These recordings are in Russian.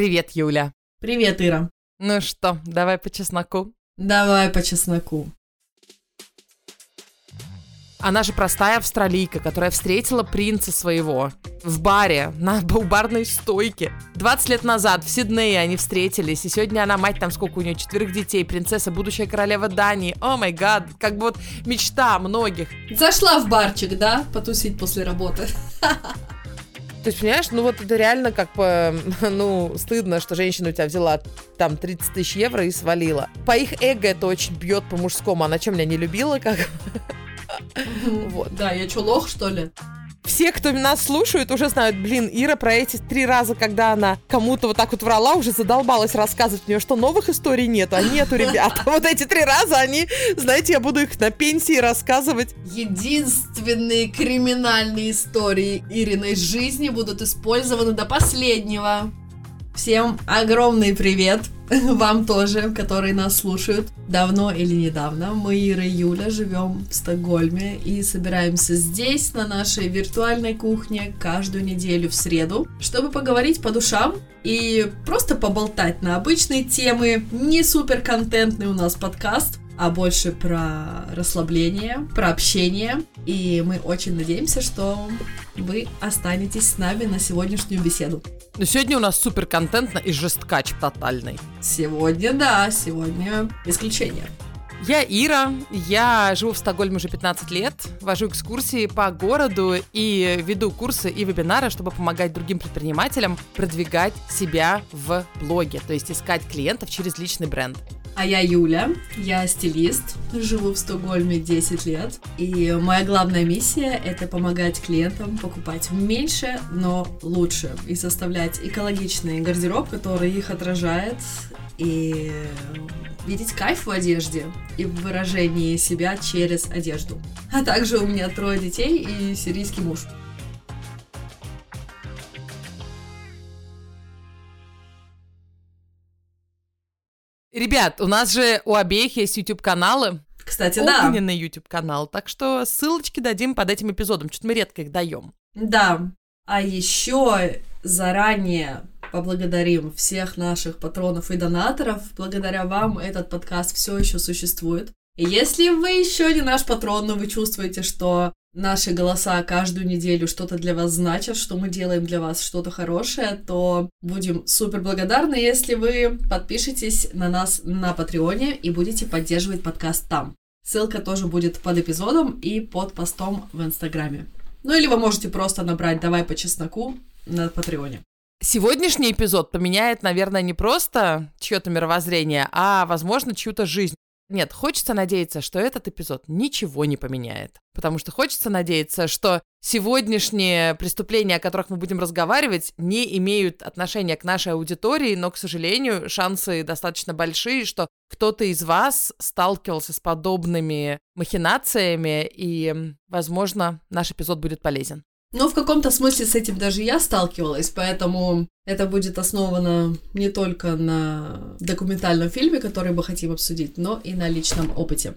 Привет, Юля. Привет, Ира. Ну что, давай по чесноку. Давай по чесноку. Она же простая австралийка, которая встретила принца своего в баре, на у барной стойке. 20 лет назад в Сиднее они встретились, и сегодня она мать там сколько у нее, четверых детей, принцесса, будущая королева Дании. О май гад, как бы вот мечта многих. Зашла в барчик, да, потусить после работы. То есть, понимаешь, ну вот это реально как бы, ну, стыдно, что женщина у тебя взяла там 30 тысяч евро и свалила. По их эго это очень бьет по-мужскому. Она чем меня не любила, как Вот. Да, я что, лох, что ли? Все, кто нас слушают, уже знают, блин, Ира про эти три раза, когда она кому-то вот так вот врала, уже задолбалась рассказывать мне, что новых историй нету, а нету, ребята. Вот эти три раза, они, знаете, я буду их на пенсии рассказывать. Единственные криминальные истории Ириной жизни будут использованы до последнего. Всем огромный привет! Вам тоже, которые нас слушают давно или недавно. Мы, Ира и Юля, живем в Стокгольме и собираемся здесь, на нашей виртуальной кухне, каждую неделю в среду, чтобы поговорить по душам и просто поболтать на обычные темы. Не супер контентный у нас подкаст, а больше про расслабление, про общение. И мы очень надеемся, что вы останетесь с нами на сегодняшнюю беседу. Но сегодня у нас супер контентно и жесткач тотальный. Сегодня, да, сегодня исключение. Я Ира, я живу в Стокгольме уже 15 лет, вожу экскурсии по городу и веду курсы и вебинары, чтобы помогать другим предпринимателям продвигать себя в блоге, то есть искать клиентов через личный бренд. А я Юля, я стилист, живу в Стокгольме 10 лет, и моя главная миссия — это помогать клиентам покупать меньше, но лучше, и составлять экологичный гардероб, который их отражает, и видеть кайф в одежде и в выражении себя через одежду. А также у меня трое детей и сирийский муж. Ребят, у нас же у обеих есть YouTube-каналы. Кстати, да. Огненный YouTube-канал. Так что ссылочки дадим под этим эпизодом. Что-то мы редко их даем. Да. А еще заранее поблагодарим всех наших патронов и донаторов. Благодаря вам этот подкаст все еще существует. И если вы еще не наш патрон, но вы чувствуете, что наши голоса каждую неделю что-то для вас значат, что мы делаем для вас что-то хорошее, то будем супер благодарны, если вы подпишетесь на нас на Патреоне и будете поддерживать подкаст там. Ссылка тоже будет под эпизодом и под постом в Инстаграме. Ну или вы можете просто набрать «Давай по чесноку» на Патреоне. Сегодняшний эпизод поменяет, наверное, не просто чье-то мировоззрение, а, возможно, чью-то жизнь. Нет, хочется надеяться, что этот эпизод ничего не поменяет. Потому что хочется надеяться, что сегодняшние преступления, о которых мы будем разговаривать, не имеют отношения к нашей аудитории, но, к сожалению, шансы достаточно большие, что кто-то из вас сталкивался с подобными махинациями, и, возможно, наш эпизод будет полезен. Ну, в каком-то смысле с этим даже я сталкивалась, поэтому это будет основано не только на документальном фильме, который мы хотим обсудить, но и на личном опыте.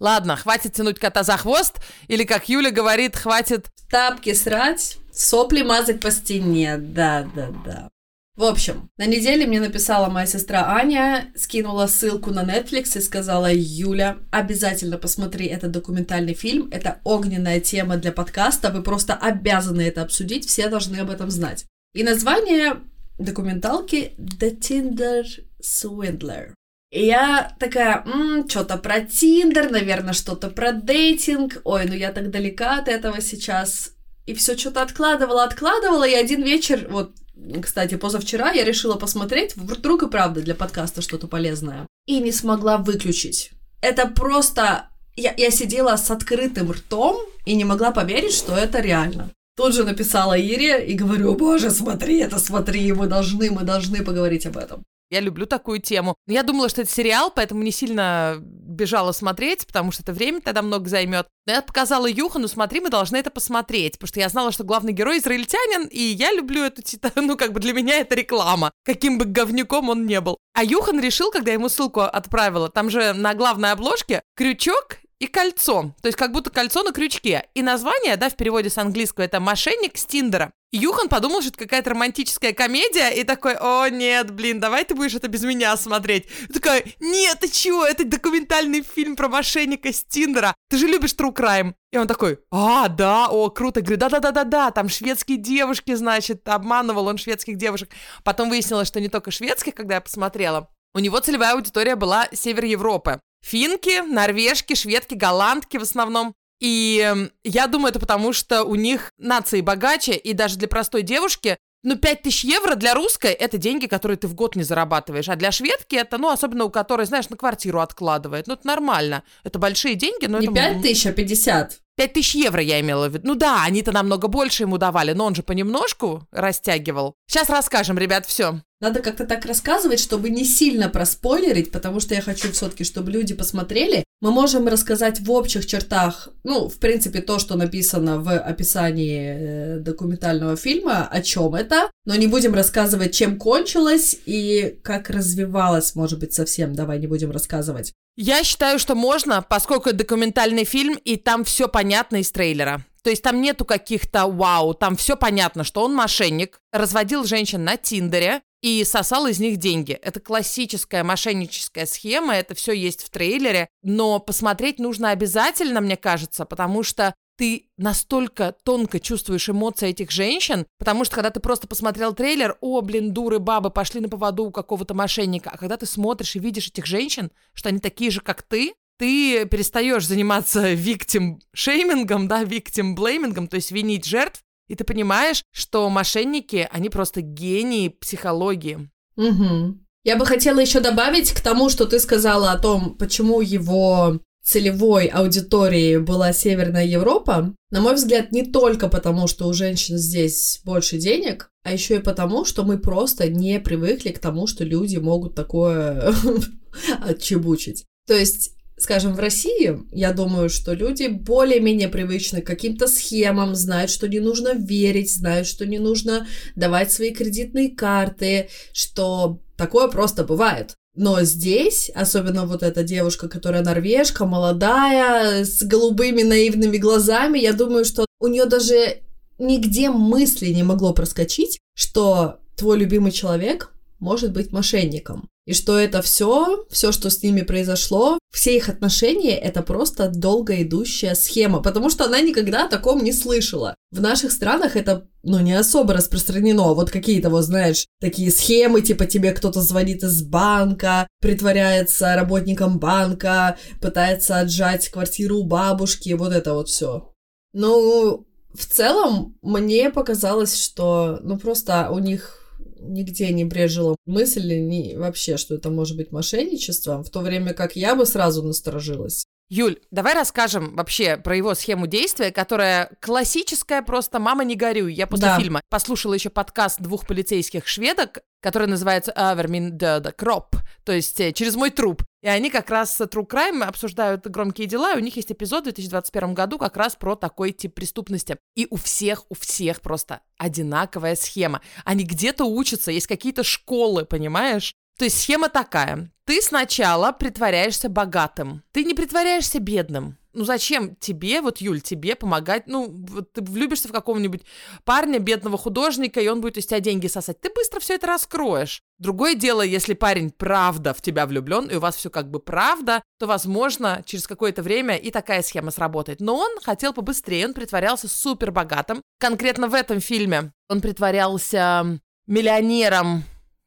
Ладно, хватит тянуть кота за хвост, или, как Юля говорит, хватит... Тапки срать, сопли мазать по стене, да-да-да. В общем, на неделе мне написала моя сестра Аня, скинула ссылку на Netflix и сказала, Юля, обязательно посмотри этот документальный фильм, это огненная тема для подкаста, вы просто обязаны это обсудить, все должны об этом знать. И название документалки The Tinder Swindler. И я такая, что-то про Тиндер, наверное, что-то про дейтинг. Ой, ну я так далека от этого сейчас. И все что-то откладывала, откладывала, и один вечер, вот кстати, позавчера я решила посмотреть, вдруг и правда для подкаста что-то полезное. И не смогла выключить. Это просто... Я, я сидела с открытым ртом и не могла поверить, что это реально. Тут же написала Ире и говорю, боже, смотри это, смотри, мы должны, мы должны поговорить об этом. Я люблю такую тему. Я думала, что это сериал, поэтому не сильно бежала смотреть, потому что это время тогда много займет. Но я показала Юхану, смотри, мы должны это посмотреть, потому что я знала, что главный герой израильтянин, и я люблю эту, ну, как бы для меня это реклама, каким бы говнюком он не был. А Юхан решил, когда я ему ссылку отправила, там же на главной обложке крючок и кольцо. То есть как будто кольцо на крючке. И название, да, в переводе с английского это «Мошенник с Тиндера». Юхан подумал, что это какая-то романтическая комедия, и такой, о, нет, блин, давай ты будешь это без меня смотреть. И такая, нет, ты чего, это документальный фильм про мошенника с Тиндера, ты же любишь True Crime. И он такой, а, да, о, круто. Я говорю, да-да-да-да-да, там шведские девушки, значит, обманывал он шведских девушек. Потом выяснилось, что не только шведских, когда я посмотрела. У него целевая аудитория была север Европы. Финки, норвежки, шведки, голландки в основном. И эм, я думаю, это потому, что у них нации богаче, и даже для простой девушки ну, 5000 евро для русской – это деньги, которые ты в год не зарабатываешь. А для шведки это, ну, особенно у которой, знаешь, на квартиру откладывает. Ну, это нормально. Это большие деньги, но не это... 5 тысяч, а 50. 5 тысяч евро я имела в виду. Ну да, они-то намного больше ему давали, но он же понемножку растягивал. Сейчас расскажем, ребят, все. Надо как-то так рассказывать, чтобы не сильно проспойлерить, потому что я хочу все-таки, чтобы люди посмотрели. Мы можем рассказать в общих чертах, ну, в принципе, то, что написано в описании э, документального фильма, о чем это, но не будем рассказывать, чем кончилось и как развивалось, может быть, совсем. Давай не будем рассказывать. Я считаю, что можно, поскольку это документальный фильм, и там все понятно из трейлера. То есть там нету каких-то вау, там все понятно, что он мошенник, разводил женщин на Тиндере и сосал из них деньги. Это классическая мошенническая схема, это все есть в трейлере, но посмотреть нужно обязательно, мне кажется, потому что ты настолько тонко чувствуешь эмоции этих женщин, потому что когда ты просто посмотрел трейлер, о, блин, дуры, бабы пошли на поводу у какого-то мошенника, а когда ты смотришь и видишь этих женщин, что они такие же, как ты, ты перестаешь заниматься виктим шеймингом, да, виктим блеймингом, то есть винить жертв, и ты понимаешь, что мошенники, они просто гении психологии. Угу. Я бы хотела еще добавить к тому, что ты сказала о том, почему его целевой аудиторией была Северная Европа, на мой взгляд, не только потому, что у женщин здесь больше денег, а еще и потому, что мы просто не привыкли к тому, что люди могут такое отчебучить. То есть скажем, в России, я думаю, что люди более-менее привычны к каким-то схемам, знают, что не нужно верить, знают, что не нужно давать свои кредитные карты, что такое просто бывает. Но здесь, особенно вот эта девушка, которая норвежка, молодая, с голубыми наивными глазами, я думаю, что у нее даже нигде мысли не могло проскочить, что твой любимый человек может быть мошенником. И что это все, все, что с ними произошло, все их отношения, это просто долго идущая схема, потому что она никогда о таком не слышала. В наших странах это, ну, не особо распространено. Вот какие-то, вот, знаешь, такие схемы, типа тебе кто-то звонит из банка, притворяется работником банка, пытается отжать квартиру у бабушки, вот это вот все. Ну, в целом, мне показалось, что, ну, просто у них нигде не брежила мысль ни вообще, что это может быть мошенничеством, в то время как я бы сразу насторожилась. Юль, давай расскажем вообще про его схему действия, которая классическая просто «мама, не горюй». Я после да. фильма послушала еще подкаст двух полицейских шведок, который называется «Över döda kropp», то есть э, «Через мой труп». И они как раз True Crime обсуждают громкие дела, и у них есть эпизод в 2021 году как раз про такой тип преступности. И у всех, у всех просто одинаковая схема. Они где-то учатся, есть какие-то школы, понимаешь? То есть схема такая. Ты сначала притворяешься богатым. Ты не притворяешься бедным. Ну зачем тебе, вот, Юль, тебе помогать? Ну, вот ты влюбишься в какого-нибудь парня, бедного художника, и он будет из тебя деньги сосать. Ты быстро все это раскроешь. Другое дело, если парень правда в тебя влюблен, и у вас все как бы правда, то, возможно, через какое-то время и такая схема сработает. Но он хотел побыстрее, он притворялся супер богатым. Конкретно в этом фильме он притворялся миллионером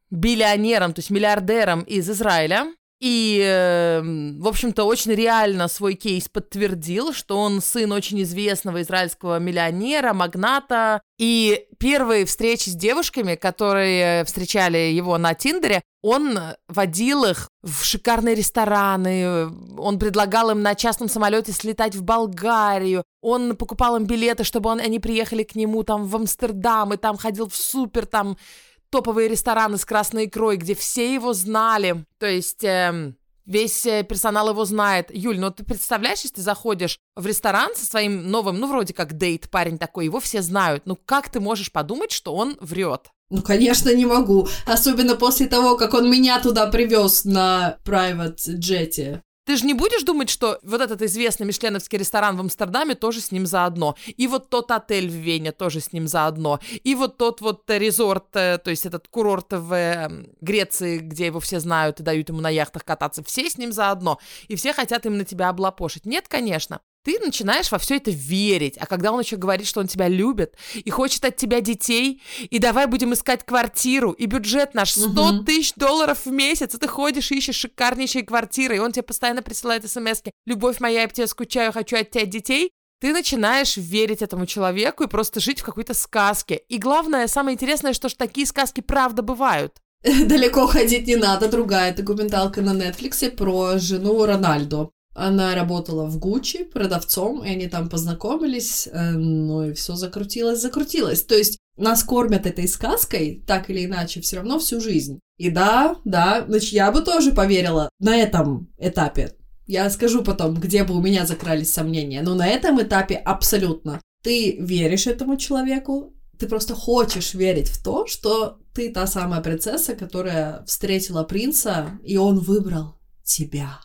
биллионером, то есть миллиардером из Израиля. И, э, в общем-то, очень реально свой кейс подтвердил, что он сын очень известного израильского миллионера, магната. И первые встречи с девушками, которые встречали его на Тиндере, он водил их в шикарные рестораны, он предлагал им на частном самолете слетать в Болгарию, он покупал им билеты, чтобы он, они приехали к нему там в Амстердам, и там ходил в супер там топовые рестораны с красной икрой, где все его знали. То есть... Э, весь э, персонал его знает. Юль, ну ты представляешь, если ты заходишь в ресторан со своим новым, ну вроде как дейт, парень такой, его все знают. Ну как ты можешь подумать, что он врет? Ну, конечно, не могу. Особенно после того, как он меня туда привез на private джете. Ты же не будешь думать, что вот этот известный мишленовский ресторан в Амстердаме тоже с ним заодно. И вот тот отель в Вене тоже с ним заодно. И вот тот вот резорт, э, то есть этот курорт в эм, Греции, где его все знают и дают ему на яхтах кататься, все с ним заодно. И все хотят именно тебя облапошить. Нет, конечно ты начинаешь во все это верить. А когда он еще говорит, что он тебя любит и хочет от тебя детей, и давай будем искать квартиру, и бюджет наш 100 угу. тысяч долларов в месяц, и ты ходишь и ищешь шикарнейшие квартиры, и он тебе постоянно присылает смс «Любовь моя, я по тебе скучаю, хочу от тебя детей», ты начинаешь верить этому человеку и просто жить в какой-то сказке. И главное, самое интересное, что ж такие сказки правда бывают. Далеко ходить не надо. Другая документалка на Netflix про жену Рональдо. Она работала в Гуччи продавцом, и они там познакомились, э, ну и все закрутилось, закрутилось. То есть нас кормят этой сказкой, так или иначе, все равно всю жизнь. И да, да, значит, я бы тоже поверила на этом этапе. Я скажу потом, где бы у меня закрались сомнения, но на этом этапе абсолютно. Ты веришь этому человеку, ты просто хочешь верить в то, что ты та самая принцесса, которая встретила принца, и он выбрал тебя.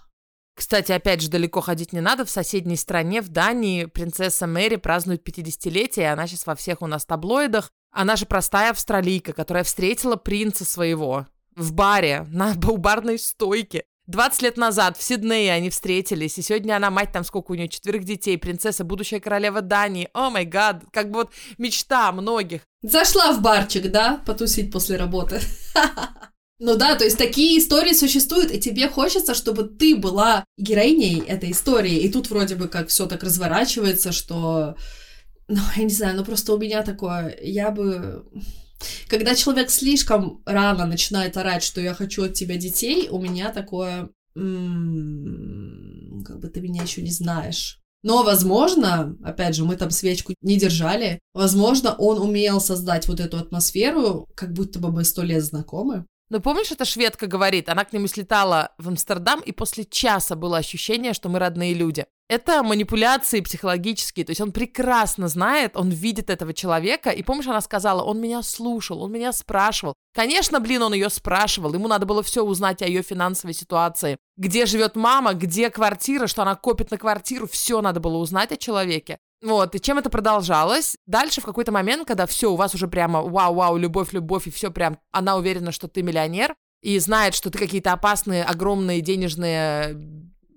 Кстати, опять же, далеко ходить не надо. В соседней стране, в Дании, принцесса Мэри празднует 50-летие, и она сейчас во всех у нас таблоидах. Она же простая австралийка, которая встретила принца своего в баре, на барной стойке. 20 лет назад в Сиднее они встретились, и сегодня она мать там сколько у нее, четверых детей, принцесса, будущая королева Дании. О май гад, как бы вот мечта многих. Зашла в барчик, да, потусить после работы. Ну да, то есть такие истории существуют, и тебе хочется, чтобы ты была героиней этой истории. И тут вроде бы как все так разворачивается, что... Ну, я не знаю, ну просто у меня такое... Я бы... Когда человек слишком рано начинает орать, что я хочу от тебя детей, у меня такое... М-м, как бы ты меня еще не знаешь. Но, возможно, опять же, мы там свечку не держали, возможно, он умел создать вот эту атмосферу, как будто бы мы сто лет знакомы. Ну, помнишь, эта шведка говорит, она к нему слетала в Амстердам, и после часа было ощущение, что мы родные люди. Это манипуляции психологические, то есть он прекрасно знает, он видит этого человека, и помнишь, она сказала, он меня слушал, он меня спрашивал. Конечно, блин, он ее спрашивал, ему надо было все узнать о ее финансовой ситуации. Где живет мама, где квартира, что она копит на квартиру, все надо было узнать о человеке. Вот, и чем это продолжалось? Дальше в какой-то момент, когда все, у вас уже прямо вау-вау, любовь-любовь, и все прям, она уверена, что ты миллионер, и знает, что ты какие-то опасные, огромные денежные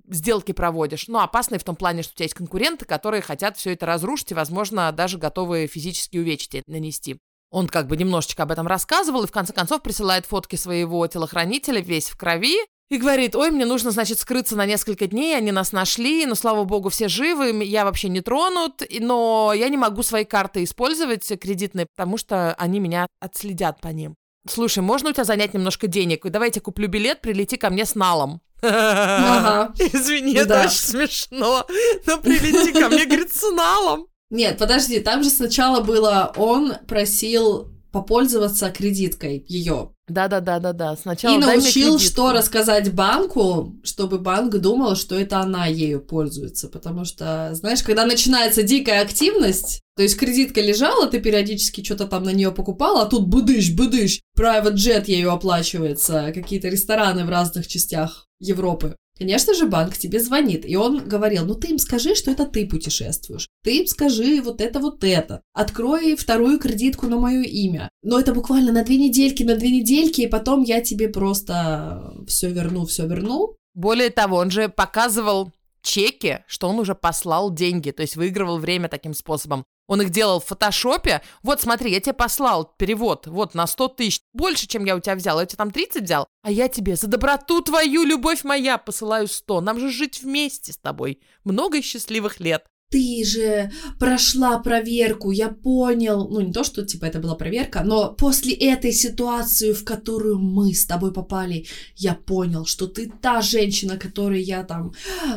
сделки проводишь. Ну, опасные в том плане, что у тебя есть конкуренты, которые хотят все это разрушить и, возможно, даже готовы физически увечить нанести. Он как бы немножечко об этом рассказывал и в конце концов присылает фотки своего телохранителя весь в крови, и говорит, ой, мне нужно, значит, скрыться на несколько дней, они нас нашли, но, слава богу, все живы, я вообще не тронут, но я не могу свои карты использовать кредитные, потому что они меня отследят по ним. Слушай, можно у тебя занять немножко денег? Давайте куплю билет, прилети ко мне с налом. Ага. Извини, это очень смешно. Но прилети ко мне, говорит, с налом. Нет, подожди, там же сначала было, он просил попользоваться кредиткой ее. Да-да-да-да-да. Сначала и научил, что рассказать банку, чтобы банк думал, что это она ею пользуется. Потому что, знаешь, когда начинается дикая активность, то есть кредитка лежала, ты периодически что-то там на нее покупала, а тут быдыш, быдыш, private jet ею оплачивается, какие-то рестораны в разных частях Европы. Конечно же, банк тебе звонит, и он говорил, ну ты им скажи, что это ты путешествуешь. Ты им скажи вот это, вот это. Открой вторую кредитку на мое имя. Но это буквально на две недельки, на две недельки, и потом я тебе просто все верну, все верну. Более того, он же показывал чеки, что он уже послал деньги, то есть выигрывал время таким способом. Он их делал в фотошопе. Вот, смотри, я тебе послал перевод, вот, на 100 тысяч. Больше, чем я у тебя взял. Я тебе там 30 взял. А я тебе за доброту твою, любовь моя, посылаю 100. Нам же жить вместе с тобой. Много счастливых лет ты же прошла проверку, я понял. Ну, не то, что, типа, это была проверка, но после этой ситуации, в которую мы с тобой попали, я понял, что ты та женщина, которой я там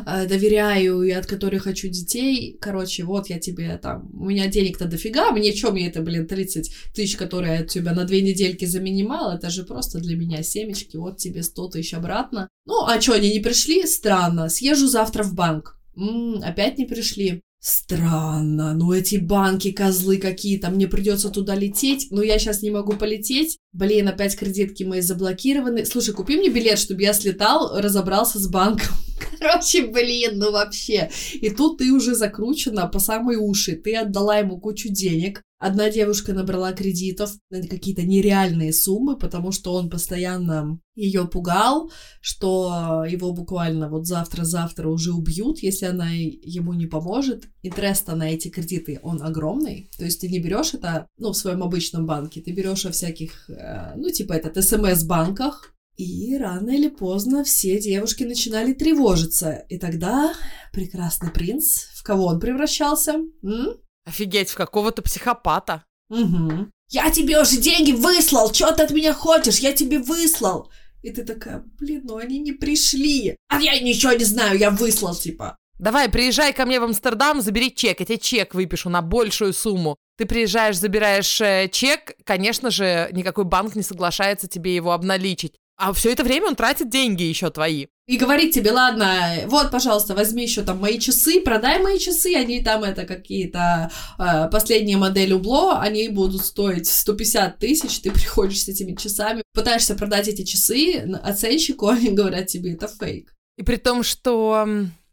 э, доверяю и от которой хочу детей. Короче, вот я тебе там, у меня денег-то дофига, мне что мне это, блин, 30 тысяч, которые я от тебя на две недельки заминимал, это же просто для меня семечки, вот тебе 100 тысяч обратно. Ну, а что, они не пришли? Странно, съезжу завтра в банк. М-м, опять не пришли. Странно, ну эти банки, козлы какие-то, мне придется туда лететь, но я сейчас не могу полететь. Блин, опять кредитки мои заблокированы. Слушай, купи мне билет, чтобы я слетал, разобрался с банком. Короче, блин, ну вообще. И тут ты уже закручена по самые уши. Ты отдала ему кучу денег. Одна девушка набрала кредитов на какие-то нереальные суммы, потому что он постоянно ее пугал, что его буквально вот завтра-завтра уже убьют, если она ему не поможет. Интерес на эти кредиты, он огромный. То есть ты не берешь это, ну, в своем обычном банке, ты берешь во всяких, э, ну, типа этот СМС-банках, и рано или поздно все девушки начинали тревожиться. И тогда прекрасный принц, в кого он превращался? М? Офигеть, в какого-то психопата. Угу. Я тебе уже деньги выслал, что ты от меня хочешь? Я тебе выслал. И ты такая, блин, ну они не пришли. А я ничего не знаю, я выслал, типа. Давай, приезжай ко мне в Амстердам, забери чек, я тебе чек выпишу на большую сумму. Ты приезжаешь, забираешь э, чек, конечно же, никакой банк не соглашается тебе его обналичить. А все это время он тратит деньги еще твои. И говорит тебе, ладно, вот, пожалуйста, возьми еще там мои часы, продай мои часы, они там это какие-то э, последние модели Убло, они будут стоить 150 тысяч, ты приходишь с этими часами, пытаешься продать эти часы оценщику, они говорят тебе, это фейк. И при том, что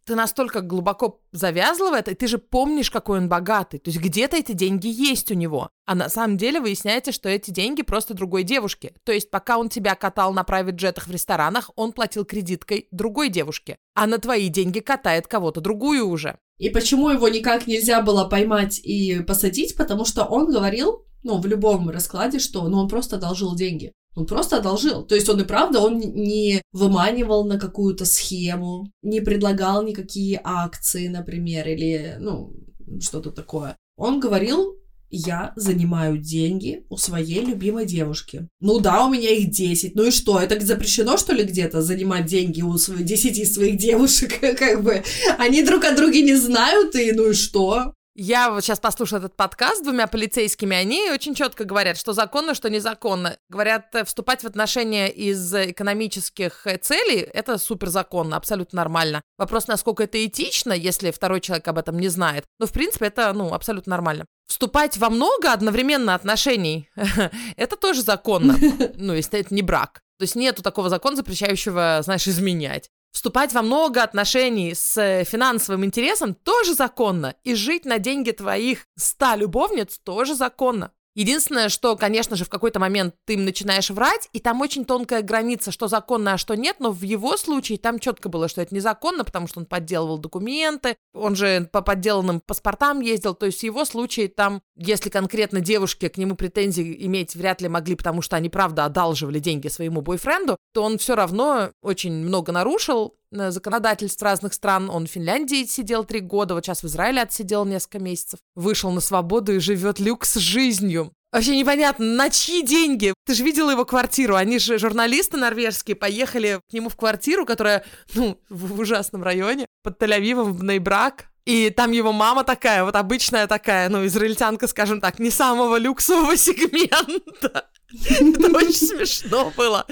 ты настолько глубоко завязла в это, и ты же помнишь, какой он богатый. То есть где-то эти деньги есть у него. А на самом деле выясняется, что эти деньги просто другой девушке. То есть пока он тебя катал на прайвет-джетах в ресторанах, он платил кредиткой другой девушке. А на твои деньги катает кого-то другую уже. И почему его никак нельзя было поймать и посадить? Потому что он говорил, ну, в любом раскладе, что ну, он просто одолжил деньги. Он просто одолжил. То есть он и правда, он не выманивал на какую-то схему, не предлагал никакие акции, например, или, ну, что-то такое. Он говорил, я занимаю деньги у своей любимой девушки. Ну да, у меня их 10. Ну и что, это запрещено, что ли, где-то занимать деньги у своих 10 своих девушек? Как бы они друг о друге не знают, и ну и что? Я вот сейчас послушала этот подкаст с двумя полицейскими, они очень четко говорят, что законно, что незаконно. Говорят, э, вступать в отношения из экономических э, целей – это супер законно, абсолютно нормально. Вопрос, насколько это этично, если второй человек об этом не знает. Но, в принципе, это, ну, абсолютно нормально. Вступать во много одновременно отношений – это тоже законно. Ну, если это не брак. То есть нету такого закона, запрещающего, знаешь, изменять. Вступать во много отношений с э, финансовым интересом тоже законно. И жить на деньги твоих ста любовниц тоже законно. Единственное, что, конечно же, в какой-то момент ты им начинаешь врать, и там очень тонкая граница, что законно, а что нет, но в его случае там четко было, что это незаконно, потому что он подделывал документы, он же по подделанным паспортам ездил, то есть в его случае там, если конкретно девушки к нему претензии иметь вряд ли могли, потому что они, правда, одалживали деньги своему бойфренду, то он все равно очень много нарушил, законодательств разных стран. Он в Финляндии сидел три года, вот сейчас в Израиле отсидел несколько месяцев. Вышел на свободу и живет люкс жизнью. Вообще непонятно, на чьи деньги? Ты же видела его квартиру. Они же журналисты норвежские поехали к нему в квартиру, которая, ну, в ужасном районе, под Тель-Авивом, в Нейбрак. И там его мама такая, вот обычная такая, ну, израильтянка, скажем так, не самого люксового сегмента. Это очень смешно было.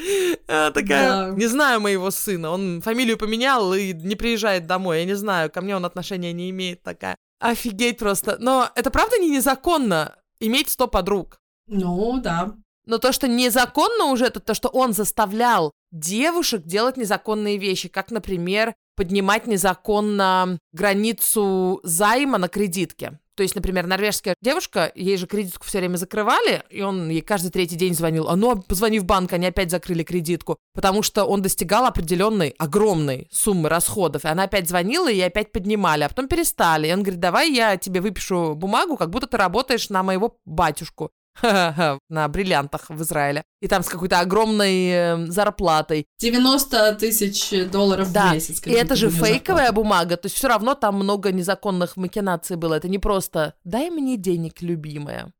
Такая, не знаю моего сына, он фамилию поменял и не приезжает домой, я не знаю, ко мне он отношения не имеет такая. Офигеть просто. Но это правда не незаконно? иметь 100 подруг. Ну, да. Но то, что незаконно уже, это то, что он заставлял девушек делать незаконные вещи, как, например, поднимать незаконно границу займа на кредитке. То есть, например, норвежская девушка, ей же кредитку все время закрывали, и он ей каждый третий день звонил. А ну, позвони в банк, они опять закрыли кредитку. Потому что он достигал определенной, огромной суммы расходов. И она опять звонила, и опять поднимали, а потом перестали. И он говорит, давай я тебе выпишу бумагу, как будто ты работаешь на моего батюшку. на бриллиантах в Израиле. И там с какой-то огромной э, зарплатой. 90 тысяч долларов да. в месяц. И это же фейковая зарплата. бумага, то есть все равно там много незаконных макинаций было. Это не просто «дай мне денег, любимая».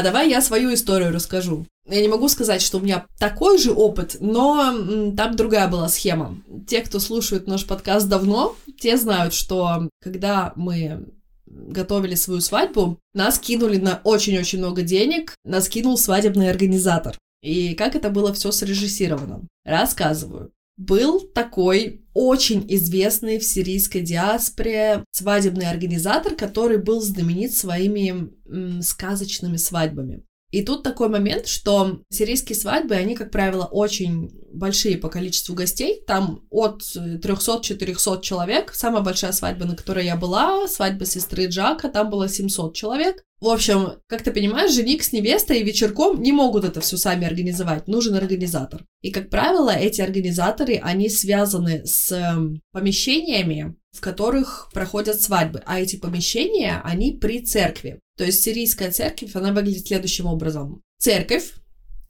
А давай я свою историю расскажу. Я не могу сказать, что у меня такой же опыт, но там другая была схема. Те, кто слушает наш подкаст давно, те знают, что когда мы готовили свою свадьбу, нас кинули на очень-очень много денег, нас кинул свадебный организатор. И как это было все срежиссировано? Рассказываю. Был такой очень известный в сирийской диаспоре свадебный организатор, который был знаменит своими м, сказочными свадьбами. И тут такой момент, что сирийские свадьбы, они, как правило, очень большие по количеству гостей. Там от 300-400 человек. Самая большая свадьба, на которой я была, свадьба сестры Джака, там было 700 человек. В общем, как ты понимаешь, жених с невестой вечерком не могут это все сами организовать, нужен организатор. И, как правило, эти организаторы, они связаны с эм, помещениями, в которых проходят свадьбы. А эти помещения, они при церкви. То есть сирийская церковь, она выглядит следующим образом. Церковь,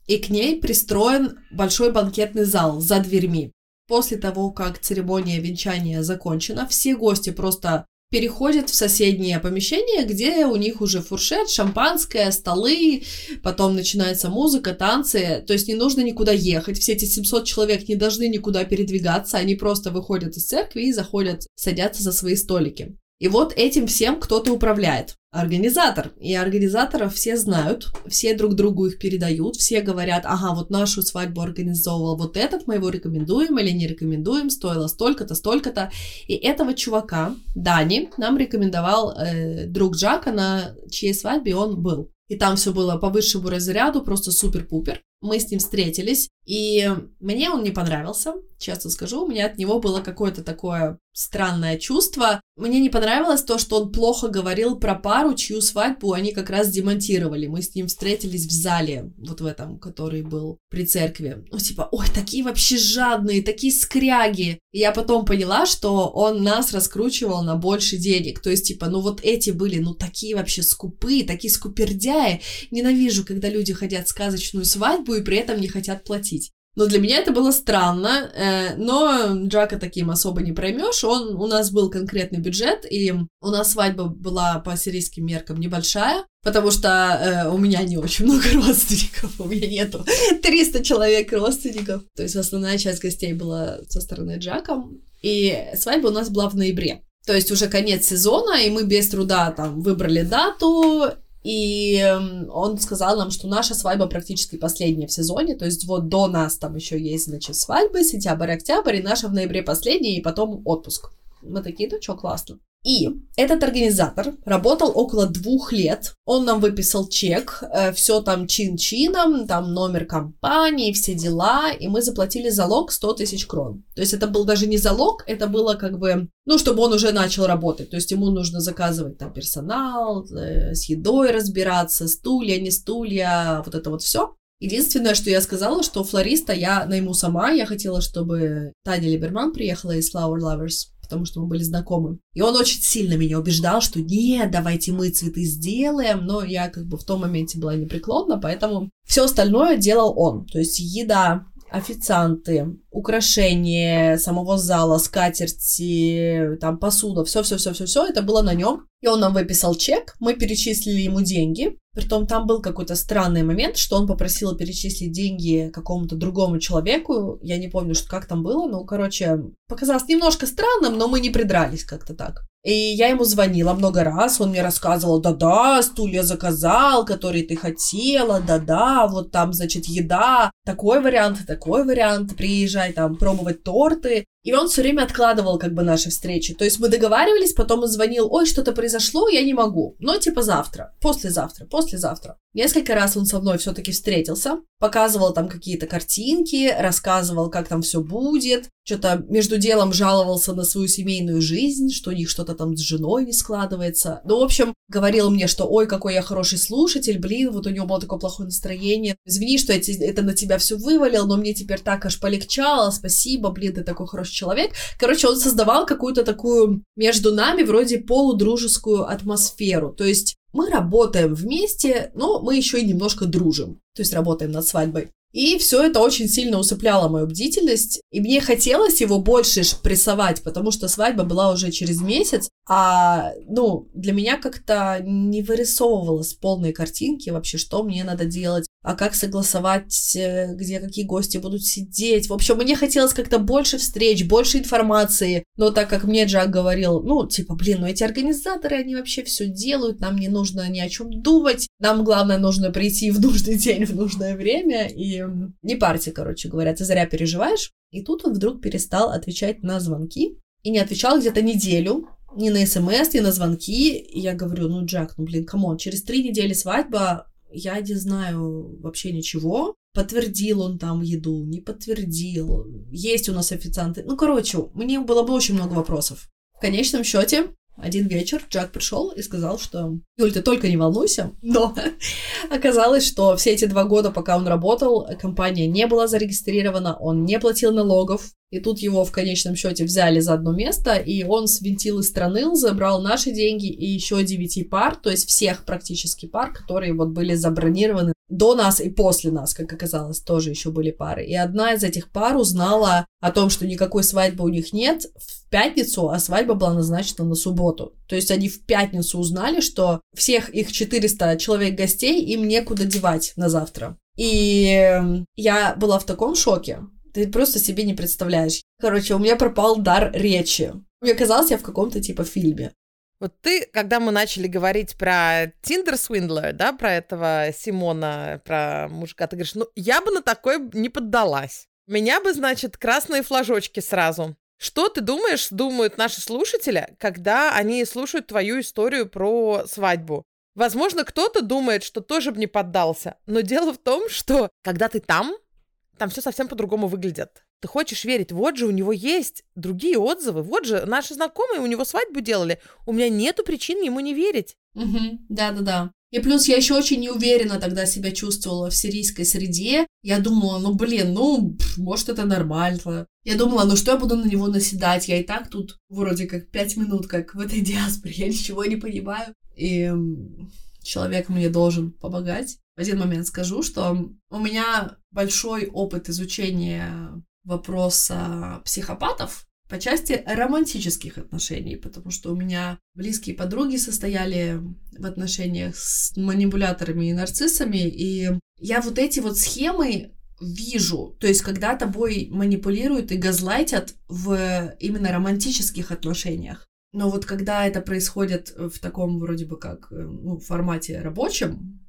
и к ней пристроен большой банкетный зал за дверьми. После того, как церемония венчания закончена, все гости просто переходят в соседнее помещение, где у них уже фуршет, шампанское, столы, потом начинается музыка, танцы, то есть не нужно никуда ехать, все эти 700 человек не должны никуда передвигаться, они просто выходят из церкви и заходят, садятся за свои столики. И вот этим всем кто-то управляет. Организатор. И организаторов все знают, все друг другу их передают, все говорят, ага, вот нашу свадьбу организовывал вот этот, мы его рекомендуем или не рекомендуем, стоило столько-то, столько-то. И этого чувака, Дани, нам рекомендовал э, друг Джака, на чьей свадьбе он был. И там все было по высшему разряду, просто супер-пупер. Мы с ним встретились, и мне он не понравился, честно скажу. У меня от него было какое-то такое странное чувство. Мне не понравилось то, что он плохо говорил про пару, чью свадьбу они как раз демонтировали. Мы с ним встретились в зале, вот в этом, который был при церкви. Ну, типа, ой, такие вообще жадные, такие скряги. И я потом поняла, что он нас раскручивал на больше денег. То есть, типа, ну вот эти были, ну, такие вообще скупые, такие скупердяи. Ненавижу, когда люди хотят сказочную свадьбу и при этом не хотят платить. Но для меня это было странно, э, но Джака таким особо не проймешь. Он, у нас был конкретный бюджет, и у нас свадьба была по сирийским меркам небольшая, потому что э, у меня не очень много родственников, у меня нету 300 человек родственников. То есть основная часть гостей была со стороны Джака, и свадьба у нас была в ноябре. То есть уже конец сезона, и мы без труда там выбрали дату, и эм, он сказал нам, что наша свадьба практически последняя в сезоне, то есть вот до нас там еще есть, значит, свадьбы, сентябрь, октябрь, и наша в ноябре последняя, и потом отпуск. Мы такие, ну что, классно. И этот организатор работал около двух лет. Он нам выписал чек, э, все там чин-чином, там номер компании, все дела, и мы заплатили залог 100 тысяч крон. То есть это был даже не залог, это было как бы, ну, чтобы он уже начал работать. То есть ему нужно заказывать там персонал, э, с едой разбираться, стулья, не стулья, вот это вот все. Единственное, что я сказала, что флориста я найму сама. Я хотела, чтобы Таня Либерман приехала из Flower Lovers потому что мы были знакомы. И он очень сильно меня убеждал, что нет, давайте мы цветы сделаем, но я как бы в том моменте была непреклонна, поэтому все остальное делал он. То есть еда, официанты, украшения самого зала, скатерти, там посуда, все-все-все-все-все, это было на нем. И он нам выписал чек, мы перечислили ему деньги. Притом там был какой-то странный момент, что он попросил перечислить деньги какому-то другому человеку. Я не помню, что как там было, но, короче, показалось немножко странным, но мы не придрались как-то так. И я ему звонила много раз, он мне рассказывал, да-да, стулья заказал, который ты хотела, да-да, вот там, значит, еда, такой вариант, такой вариант, приезжай там пробовать торты. И он все время откладывал как бы наши встречи. То есть мы договаривались, потом он звонил, ой, что-то произошло, я не могу. Но типа завтра, послезавтра, послезавтра. Несколько раз он со мной все-таки встретился, показывал там какие-то картинки, рассказывал, как там все будет, что-то между делом жаловался на свою семейную жизнь, что у них что-то там с женой не складывается. Ну, в общем, говорил мне, что ой, какой я хороший слушатель, блин, вот у него было такое плохое настроение. Извини, что я это на тебя все вывалил, но мне теперь так аж полегчало, спасибо, блин, ты такой хороший человек. Короче, он создавал какую-то такую между нами вроде полудружескую атмосферу. То есть мы работаем вместе, но мы еще и немножко дружим. То есть работаем над свадьбой. И все это очень сильно усыпляло мою бдительность. И мне хотелось его больше прессовать, потому что свадьба была уже через месяц. А, ну, для меня как-то не вырисовывалось полной картинки вообще, что мне надо делать, а как согласовать, э, где какие гости будут сидеть. В общем, мне хотелось как-то больше встреч, больше информации. Но так как мне Джак говорил, ну, типа, блин, ну эти организаторы, они вообще все делают, нам не нужно ни о чем думать, нам главное нужно прийти в нужный день, в нужное время, и не парьте, короче говоря, ты зря переживаешь. И тут он вдруг перестал отвечать на звонки, и не отвечал где-то неделю, ни на смс, ни на звонки. И я говорю, ну, Джак, ну, блин, come on, через три недели свадьба, я не знаю вообще ничего. Подтвердил он там еду, не подтвердил. Есть у нас официанты. Ну, короче, мне было бы очень много вопросов. В конечном счете, один вечер Джак пришел и сказал, что Юль, ты только не волнуйся, но оказалось, что все эти два года, пока он работал, компания не была зарегистрирована, он не платил налогов, и тут его в конечном счете взяли за одно место, и он свинтил из страны, забрал наши деньги и еще девяти пар, то есть всех практически пар, которые вот были забронированы до нас и после нас, как оказалось, тоже еще были пары. И одна из этих пар узнала о том, что никакой свадьбы у них нет в пятницу, а свадьба была назначена на субботу. То есть они в пятницу узнали, что всех их 400 человек гостей им некуда девать на завтра. И эм, я была в таком шоке. Ты просто себе не представляешь. Короче, у меня пропал дар речи. Мне казалось, я в каком-то типа фильме. Вот ты, когда мы начали говорить про Тиндер Свиндлер, да, про этого Симона, про мужика, ты говоришь, ну, я бы на такой не поддалась. Меня бы, значит, красные флажочки сразу. Что ты думаешь, думают наши слушатели, когда они слушают твою историю про свадьбу? Возможно, кто-то думает, что тоже бы не поддался. Но дело в том, что когда ты там, там все совсем по-другому выглядит. Ты хочешь верить, вот же у него есть другие отзывы, вот же наши знакомые у него свадьбу делали. У меня нету причин ему не верить. Угу, да-да-да. И плюс я еще очень неуверенно тогда себя чувствовала в сирийской среде. Я думала, ну блин, ну, может это нормально. Я думала, ну что я буду на него наседать? Я и так тут вроде как пять минут, как в этой диаспоре, я ничего не понимаю. И человек мне должен помогать. В один момент скажу, что у меня большой опыт изучения вопроса психопатов по части романтических отношений, потому что у меня близкие подруги состояли в отношениях с манипуляторами и нарциссами, и я вот эти вот схемы вижу, то есть когда тобой манипулируют и газлайтят в именно романтических отношениях. Но вот когда это происходит в таком вроде бы как ну, формате рабочем,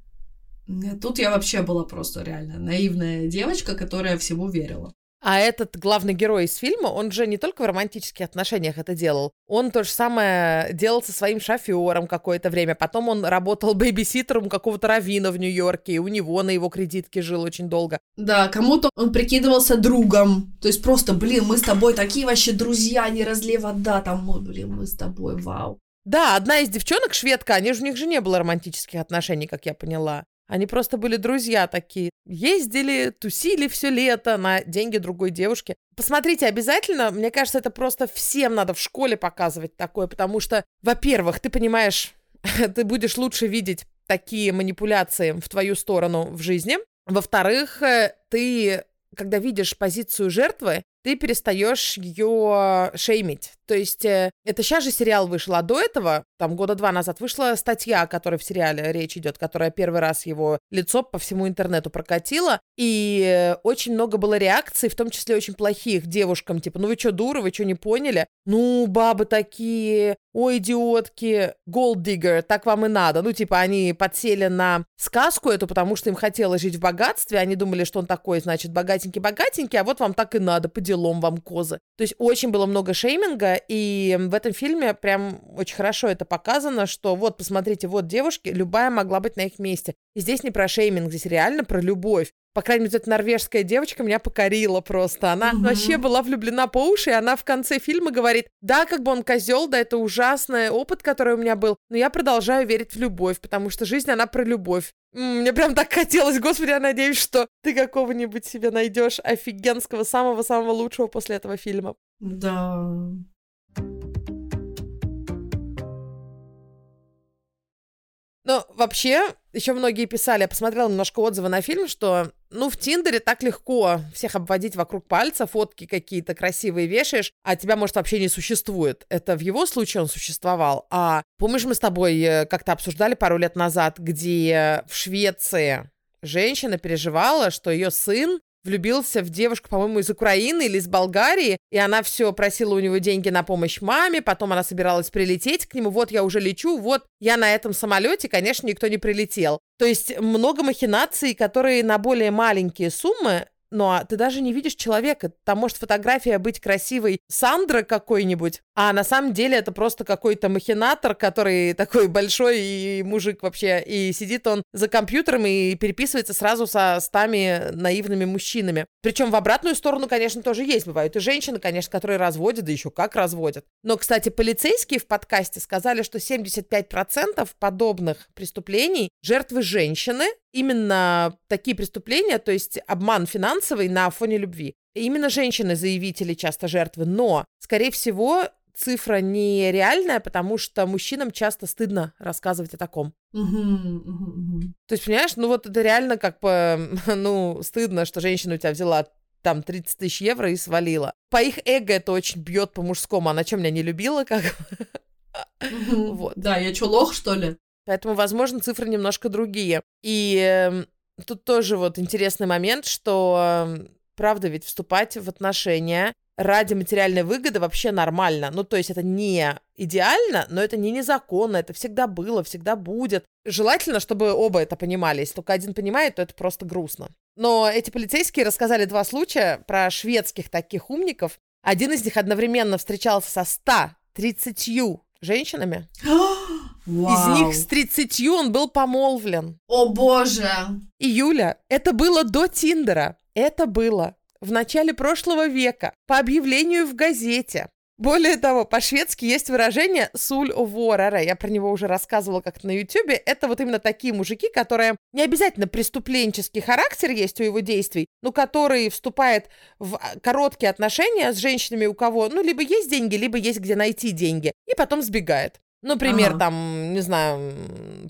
тут я вообще была просто реально наивная девочка, которая всему верила. А этот главный герой из фильма, он же не только в романтических отношениях это делал. Он то же самое делал со своим шофером какое-то время. Потом он работал бейбиситером какого-то равина в Нью-Йорке, и у него на его кредитке жил очень долго. Да, кому-то он прикидывался другом. То есть просто, блин, мы с тобой такие вообще друзья, не разлей вода, там, блин, мы с тобой, вау. Да, одна из девчонок, шведка, они же, у них же не было романтических отношений, как я поняла. Они просто были друзья такие. Ездили, тусили все лето на деньги другой девушки. Посмотрите обязательно. Мне кажется, это просто всем надо в школе показывать такое, потому что, во-первых, ты понимаешь, ты будешь лучше видеть такие манипуляции в твою сторону в жизни. Во-вторых, э, ты, когда видишь позицию жертвы, ты перестаешь ее шеймить. То есть э, это сейчас же сериал вышел, а до этого, там года два назад, вышла статья, о которой в сериале речь идет, которая первый раз его лицо по всему интернету прокатила. И очень много было реакций, в том числе очень плохих девушкам, типа, ну вы что, дуры, вы что, не поняли? Ну, бабы такие, ой, идиотки, голддиггер, так вам и надо. Ну, типа, они подсели на сказку эту, потому что им хотелось жить в богатстве, они думали, что он такой, значит, богатенький-богатенький, а вот вам так и надо, по делам вам козы. То есть очень было много шейминга, и в этом фильме прям очень хорошо это показано, что вот, посмотрите, вот девушки, любая могла быть на их месте. И здесь не про шейминг, здесь реально про любовь. По крайней мере, эта норвежская девочка меня покорила просто. Она угу. вообще была влюблена по уши, и она в конце фильма говорит, да, как бы он козел, да, это ужасный опыт, который у меня был, но я продолжаю верить в любовь, потому что жизнь, она про любовь. Мне прям так хотелось, господи, я надеюсь, что ты какого-нибудь себе найдешь офигенского, самого-самого лучшего после этого фильма. Да. Ну, вообще, еще многие писали, я посмотрела немножко отзывы на фильм, что, ну, в Тиндере так легко всех обводить вокруг пальца, фотки какие-то красивые вешаешь, а тебя, может, вообще не существует. Это в его случае он существовал. А помнишь, мы с тобой э, как-то обсуждали пару лет назад, где в Швеции женщина переживала, что ее сын влюбился в девушку, по-моему, из Украины или из Болгарии, и она все просила у него деньги на помощь маме, потом она собиралась прилететь к нему, вот я уже лечу, вот я на этом самолете, конечно, никто не прилетел. То есть много махинаций, которые на более маленькие суммы но ты даже не видишь человека. Там может фотография быть красивой Сандра какой-нибудь, а на самом деле это просто какой-то махинатор, который такой большой и мужик вообще, и сидит он за компьютером и переписывается сразу со стами наивными мужчинами. Причем в обратную сторону, конечно, тоже есть. Бывают и женщины, конечно, которые разводят, да еще как разводят. Но, кстати, полицейские в подкасте сказали, что 75% подобных преступлений жертвы женщины, именно такие преступления, то есть обман финансовый на фоне любви. И именно женщины-заявители часто жертвы, но, скорее всего, цифра нереальная, потому что мужчинам часто стыдно рассказывать о таком. То есть, понимаешь, ну вот это реально как бы, ну, стыдно, что женщина у тебя взяла там 30 тысяч евро и свалила. По их эго это очень бьет по мужскому. Она что, меня не любила? Как? Вот. Да, я что, лох, что ли? Поэтому, возможно, цифры немножко другие. И э, тут тоже вот интересный момент, что э, правда ведь вступать в отношения ради материальной выгоды вообще нормально. Ну, то есть это не идеально, но это не незаконно, это всегда было, всегда будет. Желательно, чтобы оба это понимали. Если только один понимает, то это просто грустно. Но эти полицейские рассказали два случая про шведских таких умников. Один из них одновременно встречался со 130 женщинами. Из них с 30 он был помолвлен. О боже! И Юля, это было до Тиндера. Это было в начале прошлого века по объявлению в газете. Более того, по-шведски есть выражение «суль ворара». Я про него уже рассказывала как-то на Ютубе. Это вот именно такие мужики, которые не обязательно преступленческий характер есть у его действий, но который вступает в а, короткие отношения с женщинами, у кого, ну, либо есть деньги, либо есть где найти деньги, и потом сбегает. Например, ага. там, не знаю,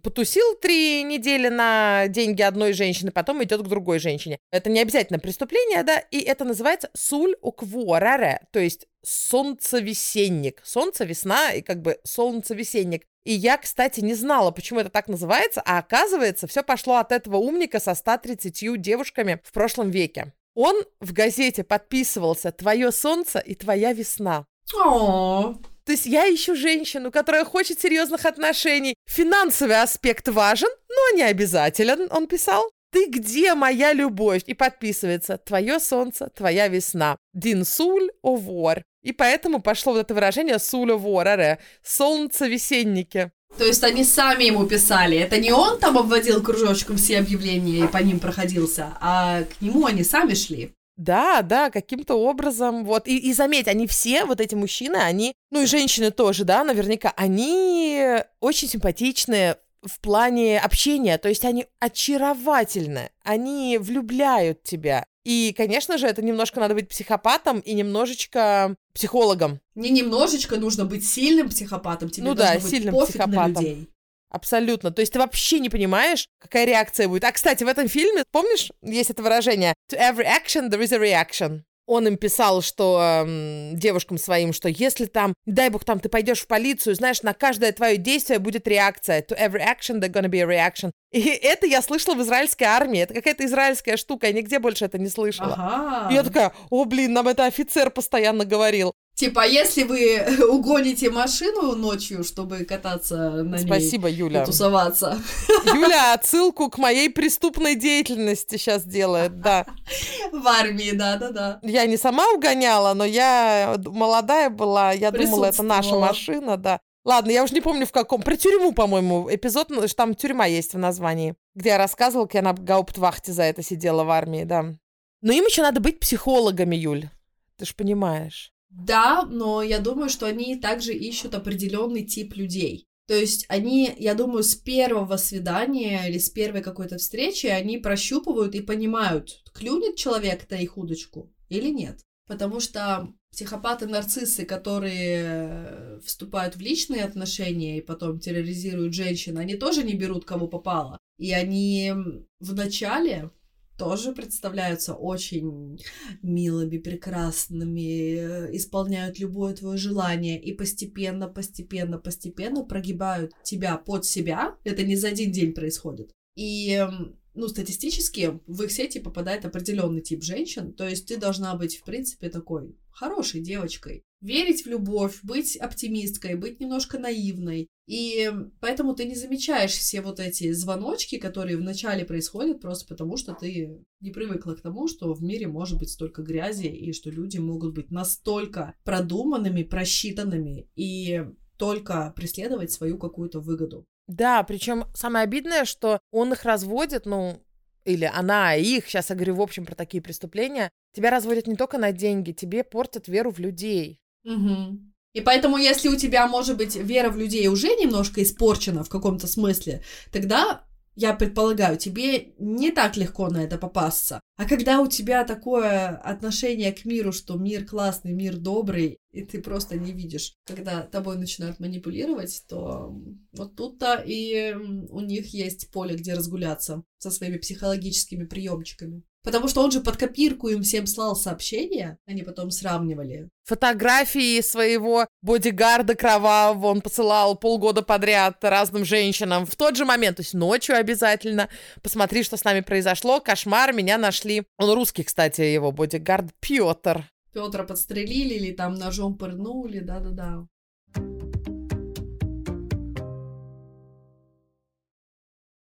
потусил три недели на деньги одной женщины, потом идет к другой женщине. Это не обязательно преступление, да, и это называется суль уквораре, то есть солнцевесенник. Солнце, весна и как бы солнцевесенник. И я, кстати, не знала, почему это так называется, а оказывается, все пошло от этого умника со 130 девушками в прошлом веке. Он в газете подписывался «Твое солнце и твоя весна». О, то есть я ищу женщину, которая хочет серьезных отношений. Финансовый аспект важен, но не обязателен, он писал. Ты где, моя любовь? И подписывается «Твое солнце, твоя весна». Дин суль овор. И поэтому пошло вот это выражение «суль овораре» — «солнце весенники». То есть они сами ему писали. Это не он там обводил кружочком все объявления и по ним проходился, а к нему они сами шли. Да, да, каким-то образом. Вот. И, и заметь, они все, вот эти мужчины, они, ну и женщины тоже, да, наверняка, они очень симпатичные в плане общения. То есть они очаровательны, они влюбляют тебя. И, конечно же, это немножко надо быть психопатом и немножечко психологом. Не немножечко, нужно быть сильным психопатом. Тебе ну да, сильным психопатом. На людей. Абсолютно. То есть ты вообще не понимаешь, какая реакция будет. А, кстати, в этом фильме, помнишь, есть это выражение «To every action there is a reaction». Он им писал, что эм, девушкам своим, что если там, дай бог, там ты пойдешь в полицию, знаешь, на каждое твое действие будет реакция. To every action there's gonna be a reaction. И это я слышала в израильской армии. Это какая-то израильская штука. Я нигде больше это не слышала. Ага. И я такая, о, блин, нам это офицер постоянно говорил. Типа, если вы угоните машину ночью, чтобы кататься на Спасибо, ней Юля. и тусоваться. Юля отсылку к моей преступной деятельности сейчас делает, да. В армии, да-да-да. Я не сама угоняла, но я молодая была, я думала, это наша машина, да. Ладно, я уже не помню в каком. Про тюрьму, по-моему, эпизод, ну, там тюрьма есть в названии, где я рассказывала, как я на гауптвахте за это сидела в армии, да. Но им еще надо быть психологами, Юль. Ты ж понимаешь. Да, но я думаю, что они также ищут определенный тип людей. То есть они, я думаю, с первого свидания или с первой какой-то встречи они прощупывают и понимают, клюнет человек на их удочку или нет. Потому что психопаты-нарциссы, которые вступают в личные отношения и потом терроризируют женщин, они тоже не берут кого попало. И они вначале тоже представляются очень милыми, прекрасными, э, исполняют любое твое желание и постепенно, постепенно, постепенно прогибают тебя под себя. Это не за один день происходит. И ну, статистически в их сети попадает определенный тип женщин, то есть ты должна быть, в принципе, такой хорошей девочкой, верить в любовь, быть оптимисткой, быть немножко наивной. И поэтому ты не замечаешь все вот эти звоночки, которые вначале происходят, просто потому что ты не привыкла к тому, что в мире может быть столько грязи, и что люди могут быть настолько продуманными, просчитанными и только преследовать свою какую-то выгоду. Да, причем самое обидное, что он их разводит, ну, или она их, сейчас я говорю в общем про такие преступления, тебя разводят не только на деньги, тебе портят веру в людей. Угу. И поэтому, если у тебя, может быть, вера в людей уже немножко испорчена в каком-то смысле, тогда я предполагаю, тебе не так легко на это попасться. А когда у тебя такое отношение к миру, что мир классный, мир добрый, и ты просто не видишь, когда тобой начинают манипулировать, то вот тут-то и у них есть поле, где разгуляться со своими психологическими приемчиками. Потому что он же под копирку им всем слал сообщения, они потом сравнивали. Фотографии своего бодигарда кровавого он посылал полгода подряд разным женщинам в тот же момент, то есть ночью обязательно. Посмотри, что с нами произошло, кошмар, меня нашли. Он русский, кстати, его бодигард Петр. Петра подстрелили или там ножом пырнули, да-да-да.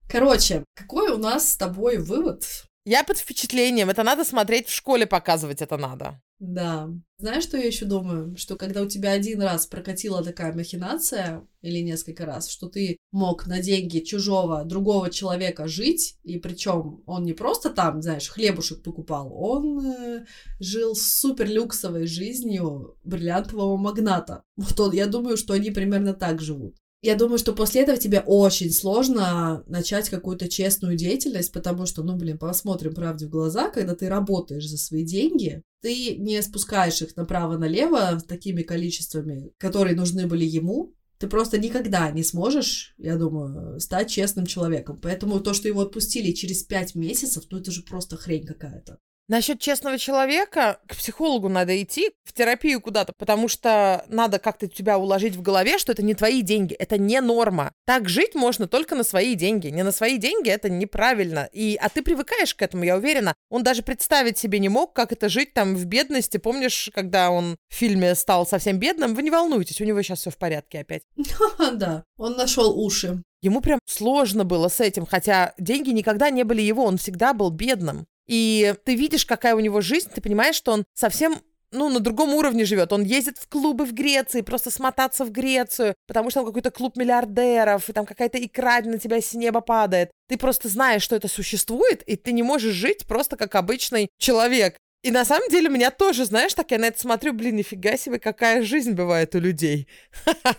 Короче, какой у нас с тобой вывод я под впечатлением. Это надо смотреть в школе, показывать это надо. Да. Знаешь, что я еще думаю? Что когда у тебя один раз прокатила такая махинация, или несколько раз, что ты мог на деньги чужого, другого человека жить, и причем он не просто там, знаешь, хлебушек покупал, он э, жил супер люксовой жизнью бриллиантового магната. Вот он, я думаю, что они примерно так живут. Я думаю, что после этого тебе очень сложно начать какую-то честную деятельность, потому что, ну, блин, посмотрим правде в глаза, когда ты работаешь за свои деньги, ты не спускаешь их направо-налево такими количествами, которые нужны были ему, ты просто никогда не сможешь, я думаю, стать честным человеком. Поэтому то, что его отпустили через пять месяцев, ну это же просто хрень какая-то. Насчет честного человека, к психологу надо идти, в терапию куда-то, потому что надо как-то тебя уложить в голове, что это не твои деньги, это не норма. Так жить можно только на свои деньги. Не на свои деньги это неправильно. И, а ты привыкаешь к этому, я уверена. Он даже представить себе не мог, как это жить там в бедности. Помнишь, когда он в фильме стал совсем бедным? Вы не волнуйтесь, у него сейчас все в порядке опять. Да, он нашел уши. Ему прям сложно было с этим, хотя деньги никогда не были его, он всегда был бедным. И ты видишь, какая у него жизнь, ты понимаешь, что он совсем ну, на другом уровне живет. Он ездит в клубы в Греции, просто смотаться в Грецию, потому что там какой-то клуб миллиардеров, и там какая-то икра на тебя с неба падает. Ты просто знаешь, что это существует, и ты не можешь жить просто как обычный человек. И на самом деле меня тоже, знаешь, так я на это смотрю, блин, нифига себе, какая жизнь бывает у людей.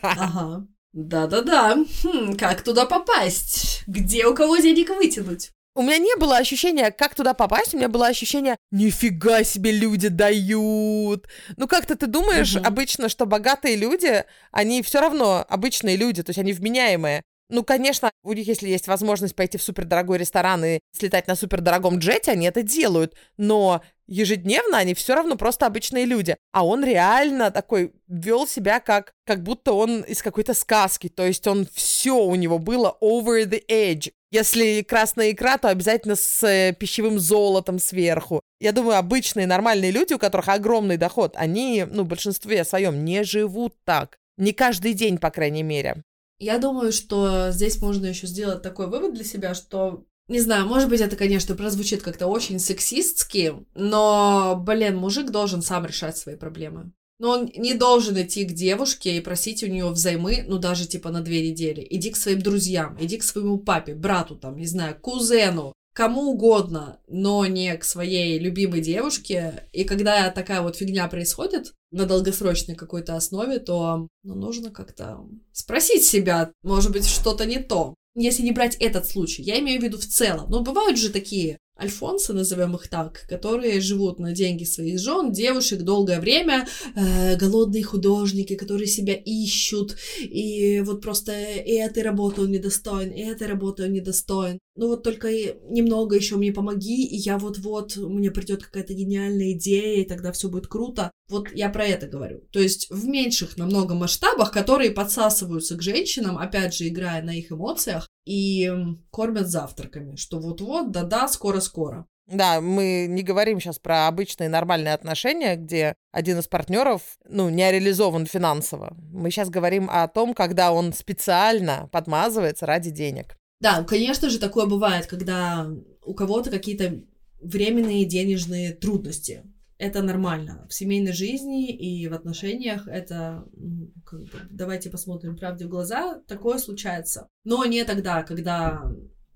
Ага. Да-да-да. Хм, как туда попасть? Где у кого денег вытянуть? У меня не было ощущения, как туда попасть, у меня было ощущение, нифига себе люди дают. Ну как-то ты думаешь угу. обычно, что богатые люди, они все равно обычные люди, то есть они вменяемые. Ну, конечно, у них, если есть возможность пойти в супердорогой ресторан и слетать на супердорогом джете, они это делают. Но ежедневно они все равно просто обычные люди. А он реально такой вел себя как, как будто он из какой-то сказки. То есть он все у него было over the edge. Если красная икра, то обязательно с э, пищевым золотом сверху. Я думаю, обычные нормальные люди, у которых огромный доход, они, ну, в большинстве своем не живут так. Не каждый день, по крайней мере. Я думаю, что здесь можно еще сделать такой вывод для себя, что не знаю, может быть, это, конечно, прозвучит как-то очень сексистски, но, блин, мужик должен сам решать свои проблемы. Но он не должен идти к девушке и просить у нее взаймы, ну, даже типа на две недели. Иди к своим друзьям, иди к своему папе, брату, там, не знаю, кузену, кому угодно, но не к своей любимой девушке. И когда такая вот фигня происходит на долгосрочной какой-то основе, то ну, нужно как-то спросить себя, может быть, что-то не то. Если не брать этот случай, я имею в виду в целом. Но бывают же такие альфонсы, назовем их так, которые живут на деньги своих жен, девушек долгое время, э, голодные художники, которые себя ищут, и вот просто и этой работы он недостоин, и этой работы он недостоин. Ну вот только немного еще мне помоги, и я вот-вот, мне придет какая-то гениальная идея, и тогда все будет круто. Вот я про это говорю. То есть в меньших намного масштабах, которые подсасываются к женщинам, опять же, играя на их эмоциях, и кормят завтраками, что вот-вот, да-да, скоро-скоро. Да, мы не говорим сейчас про обычные нормальные отношения, где один из партнеров, ну, не реализован финансово. Мы сейчас говорим о том, когда он специально подмазывается ради денег. Да, конечно же, такое бывает, когда у кого-то какие-то временные денежные трудности. Это нормально. В семейной жизни и в отношениях это, как бы, давайте посмотрим правде в глаза, такое случается. Но не тогда, когда,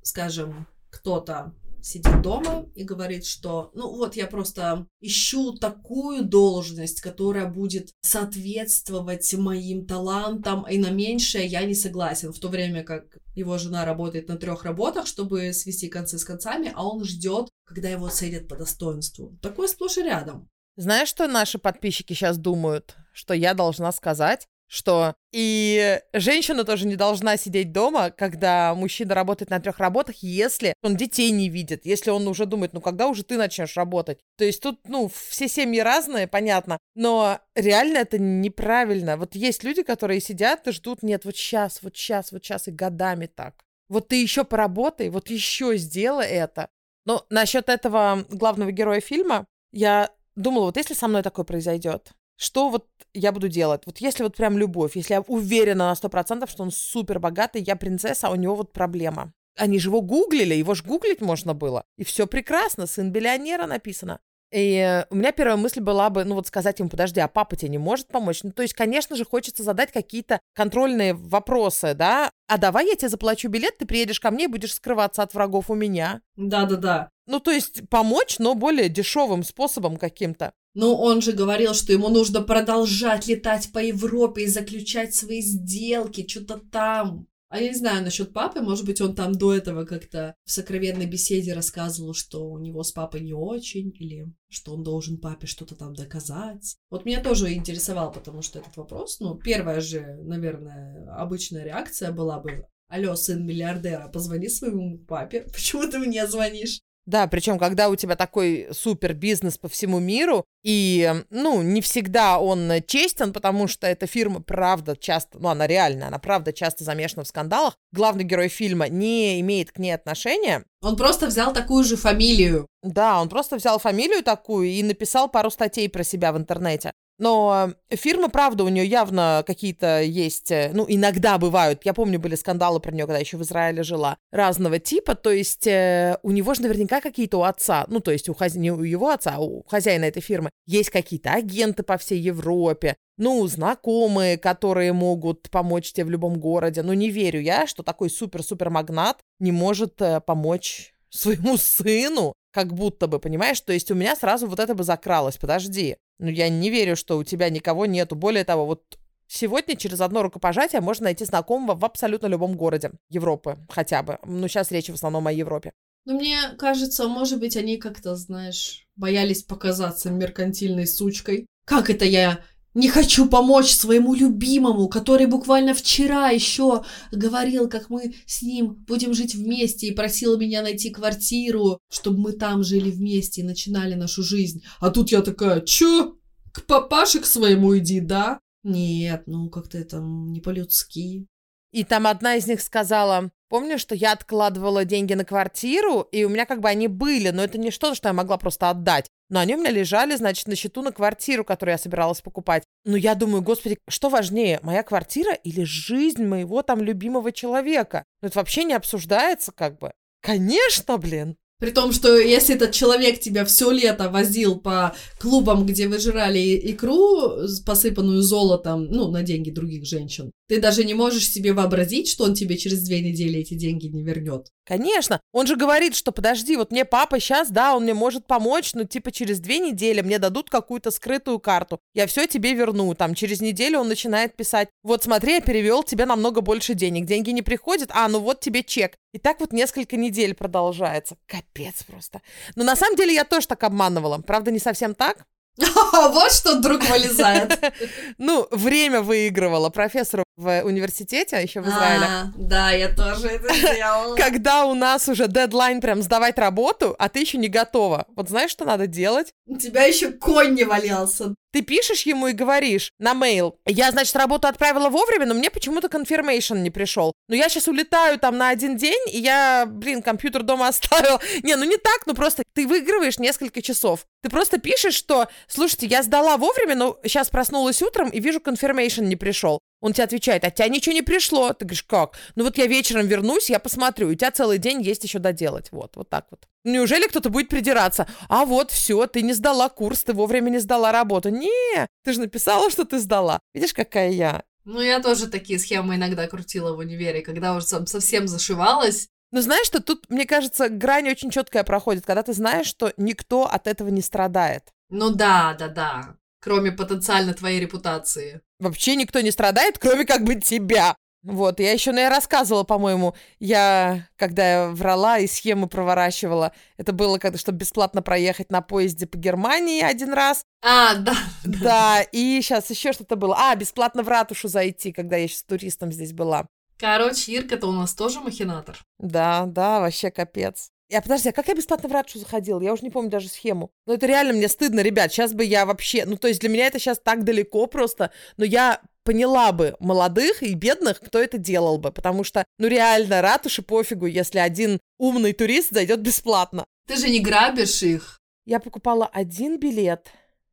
скажем, кто-то сидит дома и говорит, что, ну вот, я просто ищу такую должность, которая будет соответствовать моим талантам, и на меньшее я не согласен, в то время как его жена работает на трех работах, чтобы свести концы с концами, а он ждет, когда его ценят по достоинству. Такое сплошь и рядом. Знаешь, что наши подписчики сейчас думают? Что я должна сказать? Что и женщина тоже не должна сидеть дома, когда мужчина работает на трех работах, если он детей не видит, если он уже думает, ну когда уже ты начнешь работать. То есть тут, ну, все семьи разные, понятно, но реально это неправильно. Вот есть люди, которые сидят и ждут, нет, вот сейчас, вот сейчас, вот сейчас и годами так. Вот ты еще поработай, вот еще сделай это. Но насчет этого главного героя фильма, я думала, вот если со мной такое произойдет, что вот я буду делать? Вот если вот прям любовь, если я уверена на сто процентов, что он супер богатый, я принцесса, а у него вот проблема. Они же его гуглили, его же гуглить можно было. И все прекрасно, сын миллионера написано. И у меня первая мысль была бы, ну вот сказать ему, подожди, а папа тебе не может помочь? Ну то есть, конечно же, хочется задать какие-то контрольные вопросы, да? А давай я тебе заплачу билет, ты приедешь ко мне и будешь скрываться от врагов у меня. Да-да-да. Ну то есть помочь, но более дешевым способом каким-то. Но он же говорил, что ему нужно продолжать летать по Европе и заключать свои сделки, что-то там. А я не знаю насчет папы, может быть, он там до этого как-то в сокровенной беседе рассказывал, что у него с папой не очень, или что он должен папе что-то там доказать. Вот меня тоже интересовал, потому что этот вопрос, ну, первая же, наверное, обычная реакция была бы, Алло, сын миллиардера, позвони своему папе, почему ты мне звонишь? Да, причем, когда у тебя такой супер бизнес по всему миру, и, ну, не всегда он честен, потому что эта фирма, правда, часто, ну, она реальная, она, правда, часто замешана в скандалах. Главный герой фильма не имеет к ней отношения. Он просто взял такую же фамилию. Да, он просто взял фамилию такую и написал пару статей про себя в интернете. Но фирма, правда, у нее явно какие-то есть, э, ну, иногда бывают, я помню, были скандалы про нее, когда еще в Израиле жила, разного типа, то есть э, у него же наверняка какие-то у отца, ну, то есть у хозя... не у его отца, а у хозяина этой фирмы есть какие-то агенты по всей Европе, ну, знакомые, которые могут помочь тебе в любом городе. Но не верю я, что такой супер-супер магнат не может э, помочь своему сыну, как будто бы, понимаешь? То есть у меня сразу вот это бы закралось. Подожди, ну я не верю, что у тебя никого нету. Более того, вот сегодня через одно рукопожатие можно найти знакомого в абсолютно любом городе Европы хотя бы. Ну сейчас речь в основном о Европе. Ну, мне кажется, может быть, они как-то, знаешь, боялись показаться меркантильной сучкой. Как это я не хочу помочь своему любимому, который буквально вчера еще говорил, как мы с ним будем жить вместе и просил меня найти квартиру, чтобы мы там жили вместе и начинали нашу жизнь. А тут я такая, чё? К папаше к своему иди, да? Нет, ну как-то это не по-людски. И там одна из них сказала, помню, что я откладывала деньги на квартиру, и у меня как бы они были, но это не что-то, что я могла просто отдать. Но они у меня лежали, значит, на счету на квартиру, которую я собиралась покупать. Но я думаю, господи, что важнее, моя квартира или жизнь моего там любимого человека? Ну, это вообще не обсуждается как бы. Конечно, блин. При том, что если этот человек тебя все лето возил по клубам, где вы жрали икру, посыпанную золотом, ну, на деньги других женщин, ты даже не можешь себе вообразить, что он тебе через две недели эти деньги не вернет. Конечно. Он же говорит, что подожди, вот мне папа сейчас, да, он мне может помочь, но типа через две недели мне дадут какую-то скрытую карту. Я все тебе верну. Там через неделю он начинает писать, вот смотри, я перевел тебе намного больше денег. Деньги не приходят, а ну вот тебе чек. И так вот несколько недель продолжается. Капец просто. Но на самом деле я тоже так обманывала. Правда, не совсем так. Вот что друг вылезает. Ну, время выигрывала профессору в университете, еще в Израиле. А, да, я тоже это сделала. Когда у нас уже дедлайн прям сдавать работу, а ты еще не готова. Вот знаешь, что надо делать? У тебя еще конь не валялся. Ты пишешь ему и говоришь на мейл, я, значит, работу отправила вовремя, но мне почему-то confirmation не пришел. Но я сейчас улетаю там на один день, и я, блин, компьютер дома оставил. Не, ну не так, ну просто ты выигрываешь несколько часов. Ты просто пишешь, что, слушайте, я сдала вовремя, но сейчас проснулась утром и вижу, confirmation не пришел. Он тебе отвечает, а тебя ничего не пришло. Ты говоришь, как? Ну вот я вечером вернусь, я посмотрю, у тебя целый день есть еще доделать. Вот, вот так вот. Неужели кто-то будет придираться? А вот, все, ты не сдала курс, ты вовремя не сдала работу. Не, ты же написала, что ты сдала. Видишь, какая я? Ну, я тоже такие схемы иногда крутила в универе, когда уже совсем зашивалась. Но знаешь, что тут, мне кажется, грань очень четкая проходит, когда ты знаешь, что никто от этого не страдает. Ну да, да, да. Кроме потенциально твоей репутации. Вообще никто не страдает, кроме как бы тебя. Вот, я еще, наверное, рассказывала, по-моему, я, когда я врала и схемы проворачивала, это было, когда, чтобы бесплатно проехать на поезде по Германии один раз. А, да. Да, и сейчас еще что-то было. А, бесплатно в ратушу зайти, когда я сейчас туристом здесь была. Короче, Ирка-то у нас тоже махинатор. Да, да, вообще капец. Я, подожди, а как я бесплатно в ратушу заходила? Я уже не помню даже схему. Но это реально мне стыдно, ребят. Сейчас бы я вообще... Ну, то есть для меня это сейчас так далеко просто. Но я поняла бы молодых и бедных, кто это делал бы. Потому что, ну, реально, ратуши пофигу, если один умный турист зайдет бесплатно. Ты же не грабишь их. Я покупала один билет.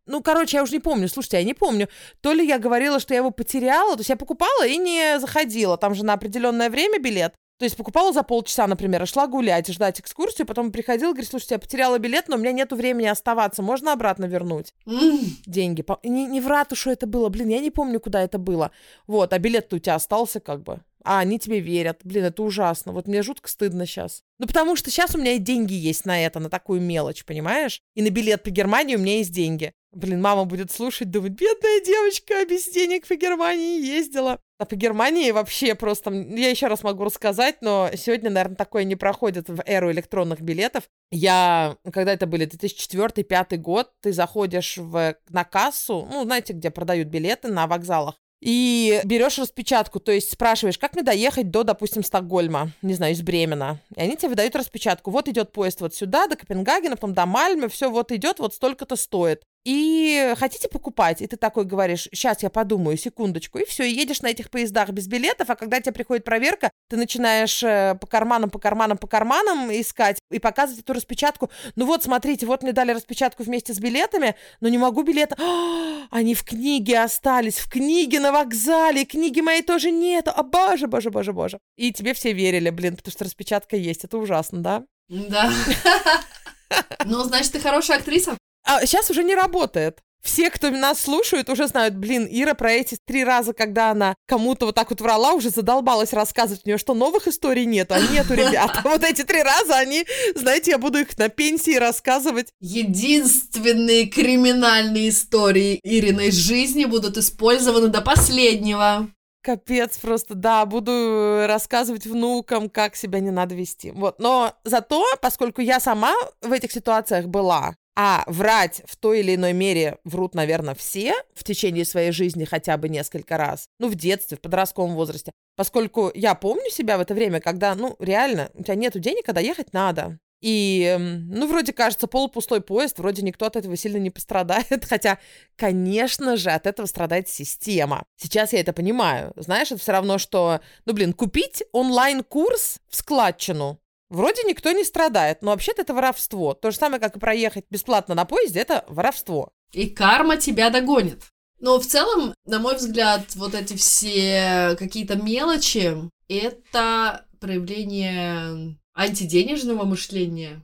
Ну, короче, я уже не помню. Слушайте, я не помню. То ли я говорила, что я его потеряла, то есть я покупала и не заходила. Там же на определенное время билет. То есть покупала за полчаса, например, и шла гулять, ждать экскурсию, потом приходила, говорит, слушайте, я потеряла билет, но у меня нету времени оставаться, можно обратно вернуть деньги? Не, не в ратушу это было, блин, я не помню, куда это было. Вот, а билет-то у тебя остался как бы. А они тебе верят. Блин, это ужасно. Вот мне жутко стыдно сейчас. Ну, потому что сейчас у меня и деньги есть на это, на такую мелочь, понимаешь? И на билет по Германии у меня есть деньги. Блин, мама будет слушать, думать, бедная девочка, без денег по Германии ездила. А по Германии вообще просто... Я еще раз могу рассказать, но сегодня, наверное, такое не проходит в эру электронных билетов. Я, когда это были 2004-2005 год, ты заходишь в, на кассу, ну, знаете, где продают билеты на вокзалах, и берешь распечатку, то есть спрашиваешь, как мне доехать до, допустим, Стокгольма, не знаю, из Бремена. И они тебе выдают распечатку. Вот идет поезд вот сюда, до Копенгагена, потом до Мальмы, все вот идет, вот столько-то стоит. И хотите покупать? И ты такой говоришь, сейчас я подумаю, секундочку. И все, и едешь на этих поездах без билетов, а когда тебе приходит проверка, ты начинаешь э, по карманам, по карманам, по карманам искать и показывать эту распечатку. Ну вот, смотрите, вот мне дали распечатку вместе с билетами, но не могу билета. А, они в книге остались, в книге на вокзале, книги моей тоже нет. А боже, боже, боже, боже. И тебе все верили, блин, потому что распечатка есть. Это ужасно, да? Да. Ну, значит, ты хорошая актриса. А сейчас уже не работает. Все, кто нас слушают, уже знают, блин, Ира про эти три раза, когда она кому-то вот так вот врала, уже задолбалась рассказывать у нее, что новых историй нету, а нету, ребята. Вот эти три раза, они, знаете, я буду их на пенсии рассказывать. Единственные криминальные истории Ириной жизни будут использованы до последнего. Капец просто, да, буду рассказывать внукам, как себя не надо вести. Вот, но зато, поскольку я сама в этих ситуациях была, а врать в той или иной мере врут, наверное, все в течение своей жизни хотя бы несколько раз. Ну, в детстве, в подростковом возрасте. Поскольку я помню себя в это время, когда, ну, реально, у тебя нету денег, когда ехать надо. И, эм, ну, вроде кажется, полупустой поезд, вроде никто от этого сильно не пострадает. Хотя, конечно же, от этого страдает система. Сейчас я это понимаю. Знаешь, это все равно, что, ну, блин, купить онлайн-курс в складчину Вроде никто не страдает, но вообще-то это воровство. То же самое, как и проехать бесплатно на поезде, это воровство. И карма тебя догонит. Но в целом, на мой взгляд, вот эти все какие-то мелочи — это проявление антиденежного мышления,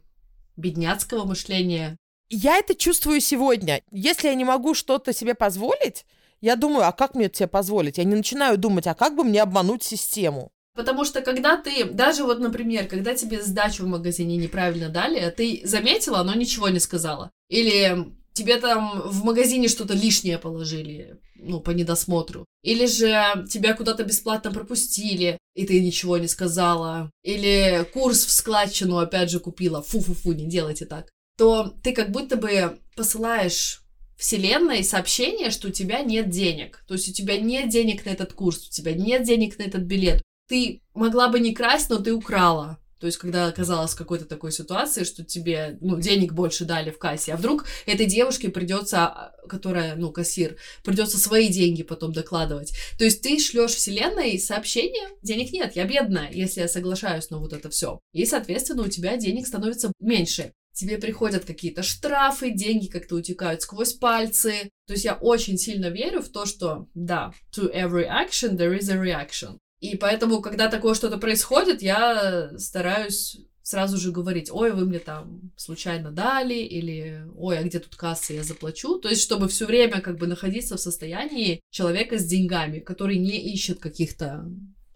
бедняцкого мышления. Я это чувствую сегодня. Если я не могу что-то себе позволить, я думаю, а как мне это себе позволить? Я не начинаю думать, а как бы мне обмануть систему? Потому что когда ты, даже вот, например, когда тебе сдачу в магазине неправильно дали, ты заметила, но ничего не сказала. Или тебе там в магазине что-то лишнее положили, ну, по недосмотру. Или же тебя куда-то бесплатно пропустили, и ты ничего не сказала. Или курс в складчину опять же купила. Фу-фу-фу, не делайте так. То ты как будто бы посылаешь вселенной сообщение, что у тебя нет денег. То есть у тебя нет денег на этот курс, у тебя нет денег на этот билет, ты могла бы не красть, но ты украла. То есть, когда оказалась в какой-то такой ситуации, что тебе, ну, денег больше дали в кассе, а вдруг этой девушке придется, которая, ну, кассир, придется свои деньги потом докладывать. То есть ты шлешь вселенной сообщение, денег нет, я бедная, если я соглашаюсь на вот это все. И, соответственно, у тебя денег становится меньше тебе приходят какие-то штрафы, деньги как-то утекают сквозь пальцы. То есть я очень сильно верю в то, что да, to every action there is a reaction. И поэтому, когда такое что-то происходит, я стараюсь сразу же говорить, ой, вы мне там случайно дали, или ой, а где тут касса, я заплачу. То есть, чтобы все время как бы находиться в состоянии человека с деньгами, который не ищет каких-то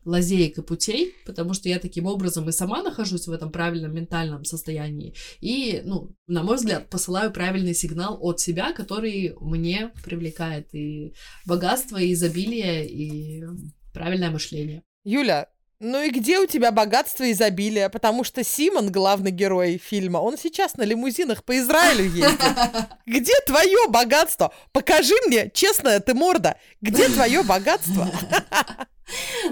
лазеек и путей, потому что я таким образом и сама нахожусь в этом правильном ментальном состоянии. И, ну, на мой взгляд, посылаю правильный сигнал от себя, который мне привлекает и богатство, и изобилие, и правильное мышление. Юля, ну и где у тебя богатство и изобилие? Потому что Симон, главный герой фильма, он сейчас на лимузинах по Израилю ездит. Где твое богатство? Покажи мне, честная ты морда, где твое богатство?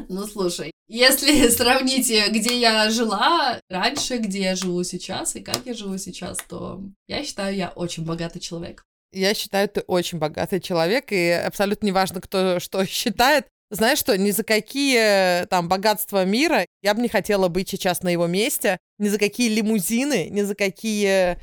Ну, слушай, если сравните, где я жила раньше, где я живу сейчас и как я живу сейчас, то я считаю, я очень богатый человек. Я считаю, ты очень богатый человек, и абсолютно неважно, кто что считает. Знаешь что, ни за какие там богатства мира я бы не хотела быть сейчас на его месте, ни за какие лимузины, ни за какие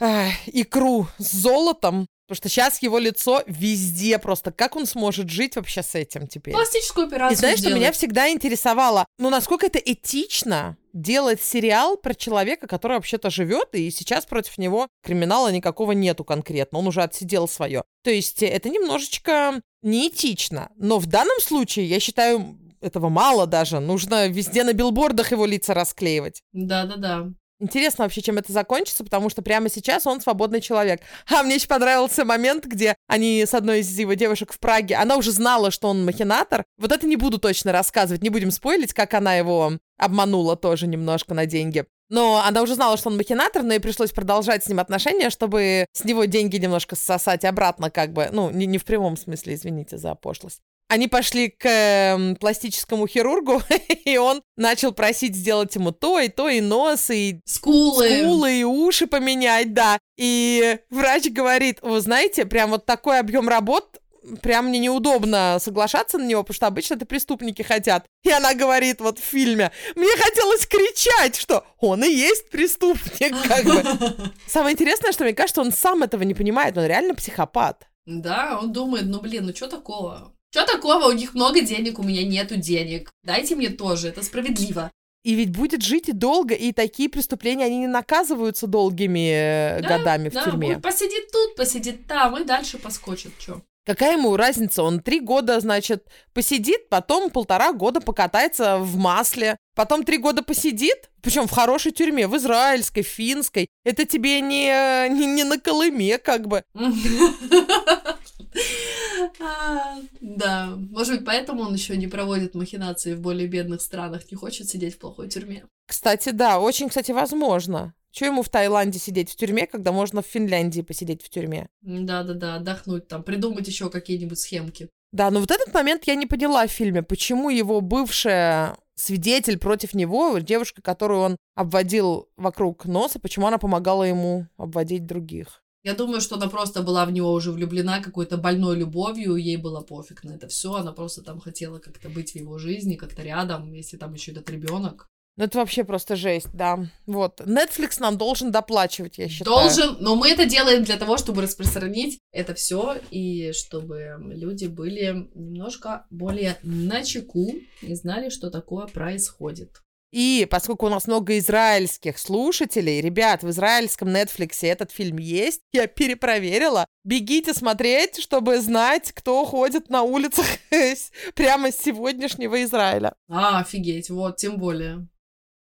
э, икру с золотом Потому что сейчас его лицо везде просто. Как он сможет жить вообще с этим теперь? Пластическую операцию И знаешь, сделать. что меня всегда интересовало? Ну, насколько это этично делать сериал про человека, который вообще-то живет, и сейчас против него криминала никакого нету конкретно. Он уже отсидел свое. То есть это немножечко неэтично. Но в данном случае, я считаю, этого мало даже. Нужно везде на билбордах его лица расклеивать. Да-да-да. Интересно вообще, чем это закончится, потому что прямо сейчас он свободный человек. А мне еще понравился момент, где они с одной из его девушек в Праге, она уже знала, что он махинатор. Вот это не буду точно рассказывать, не будем спойлить, как она его обманула тоже немножко на деньги. Но она уже знала, что он махинатор, но ей пришлось продолжать с ним отношения, чтобы с него деньги немножко сосать обратно, как бы. Ну, не, не в прямом смысле, извините за пошлость они пошли к э, пластическому хирургу, и он начал просить сделать ему то, и то, и нос, и скулы, скулы и уши поменять, да. И врач говорит, вы знаете, прям вот такой объем работ, прям мне неудобно соглашаться на него, потому что обычно это преступники хотят. И она говорит вот в фильме, мне хотелось кричать, что он и есть преступник, как бы. Самое интересное, что мне кажется, он сам этого не понимает, он реально психопат. Да, он думает, ну блин, ну что такого? Что такого? У них много денег, у меня нету денег. Дайте мне тоже, это справедливо. И ведь будет жить и долго, и такие преступления, они не наказываются долгими э, да, годами да, в тюрьме. Он посидит тут, посидит там, и дальше поскочит, что. Какая ему разница? Он три года, значит, посидит, потом полтора года покатается в масле, потом три года посидит, причем в хорошей тюрьме, в израильской, финской. Это тебе не, не, не на Колыме, как бы. Да, может быть, поэтому он еще не проводит махинации в более бедных странах, не хочет сидеть в плохой тюрьме. Кстати, да, очень, кстати, возможно. Чего ему в Таиланде сидеть в тюрьме, когда можно в Финляндии посидеть в тюрьме? Да-да-да, отдохнуть там, придумать еще какие-нибудь схемки. Да, но вот этот момент я не поняла в фильме, почему его бывшая свидетель против него, девушка, которую он обводил вокруг носа, почему она помогала ему обводить других. Я думаю, что она просто была в него уже влюблена какой-то больной любовью, ей было пофиг на это все, она просто там хотела как-то быть в его жизни, как-то рядом, если там еще этот ребенок. Ну, это вообще просто жесть, да. Вот. Netflix нам должен доплачивать, я считаю. Должен, но мы это делаем для того, чтобы распространить это все и чтобы люди были немножко более начеку и знали, что такое происходит. И поскольку у нас много израильских слушателей, ребят, в израильском Netflix этот фильм есть, я перепроверила. Бегите смотреть, чтобы знать, кто ходит на улицах прямо с сегодняшнего Израиля. А, офигеть, вот, тем более.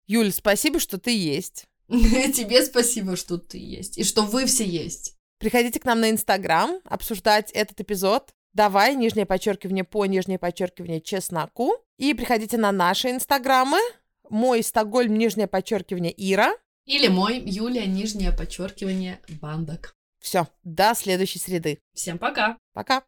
Юль, спасибо, что ты есть. Тебе спасибо, что ты есть. И что вы все есть. Приходите к нам на Инстаграм обсуждать этот эпизод. Давай, нижнее подчеркивание по нижнее подчеркивание чесноку. И приходите на наши инстаграмы. Мой Стокгольм, нижнее подчеркивание Ира. Или мой Юлия, нижнее подчеркивание Бандок. Все, до следующей среды. Всем пока. Пока.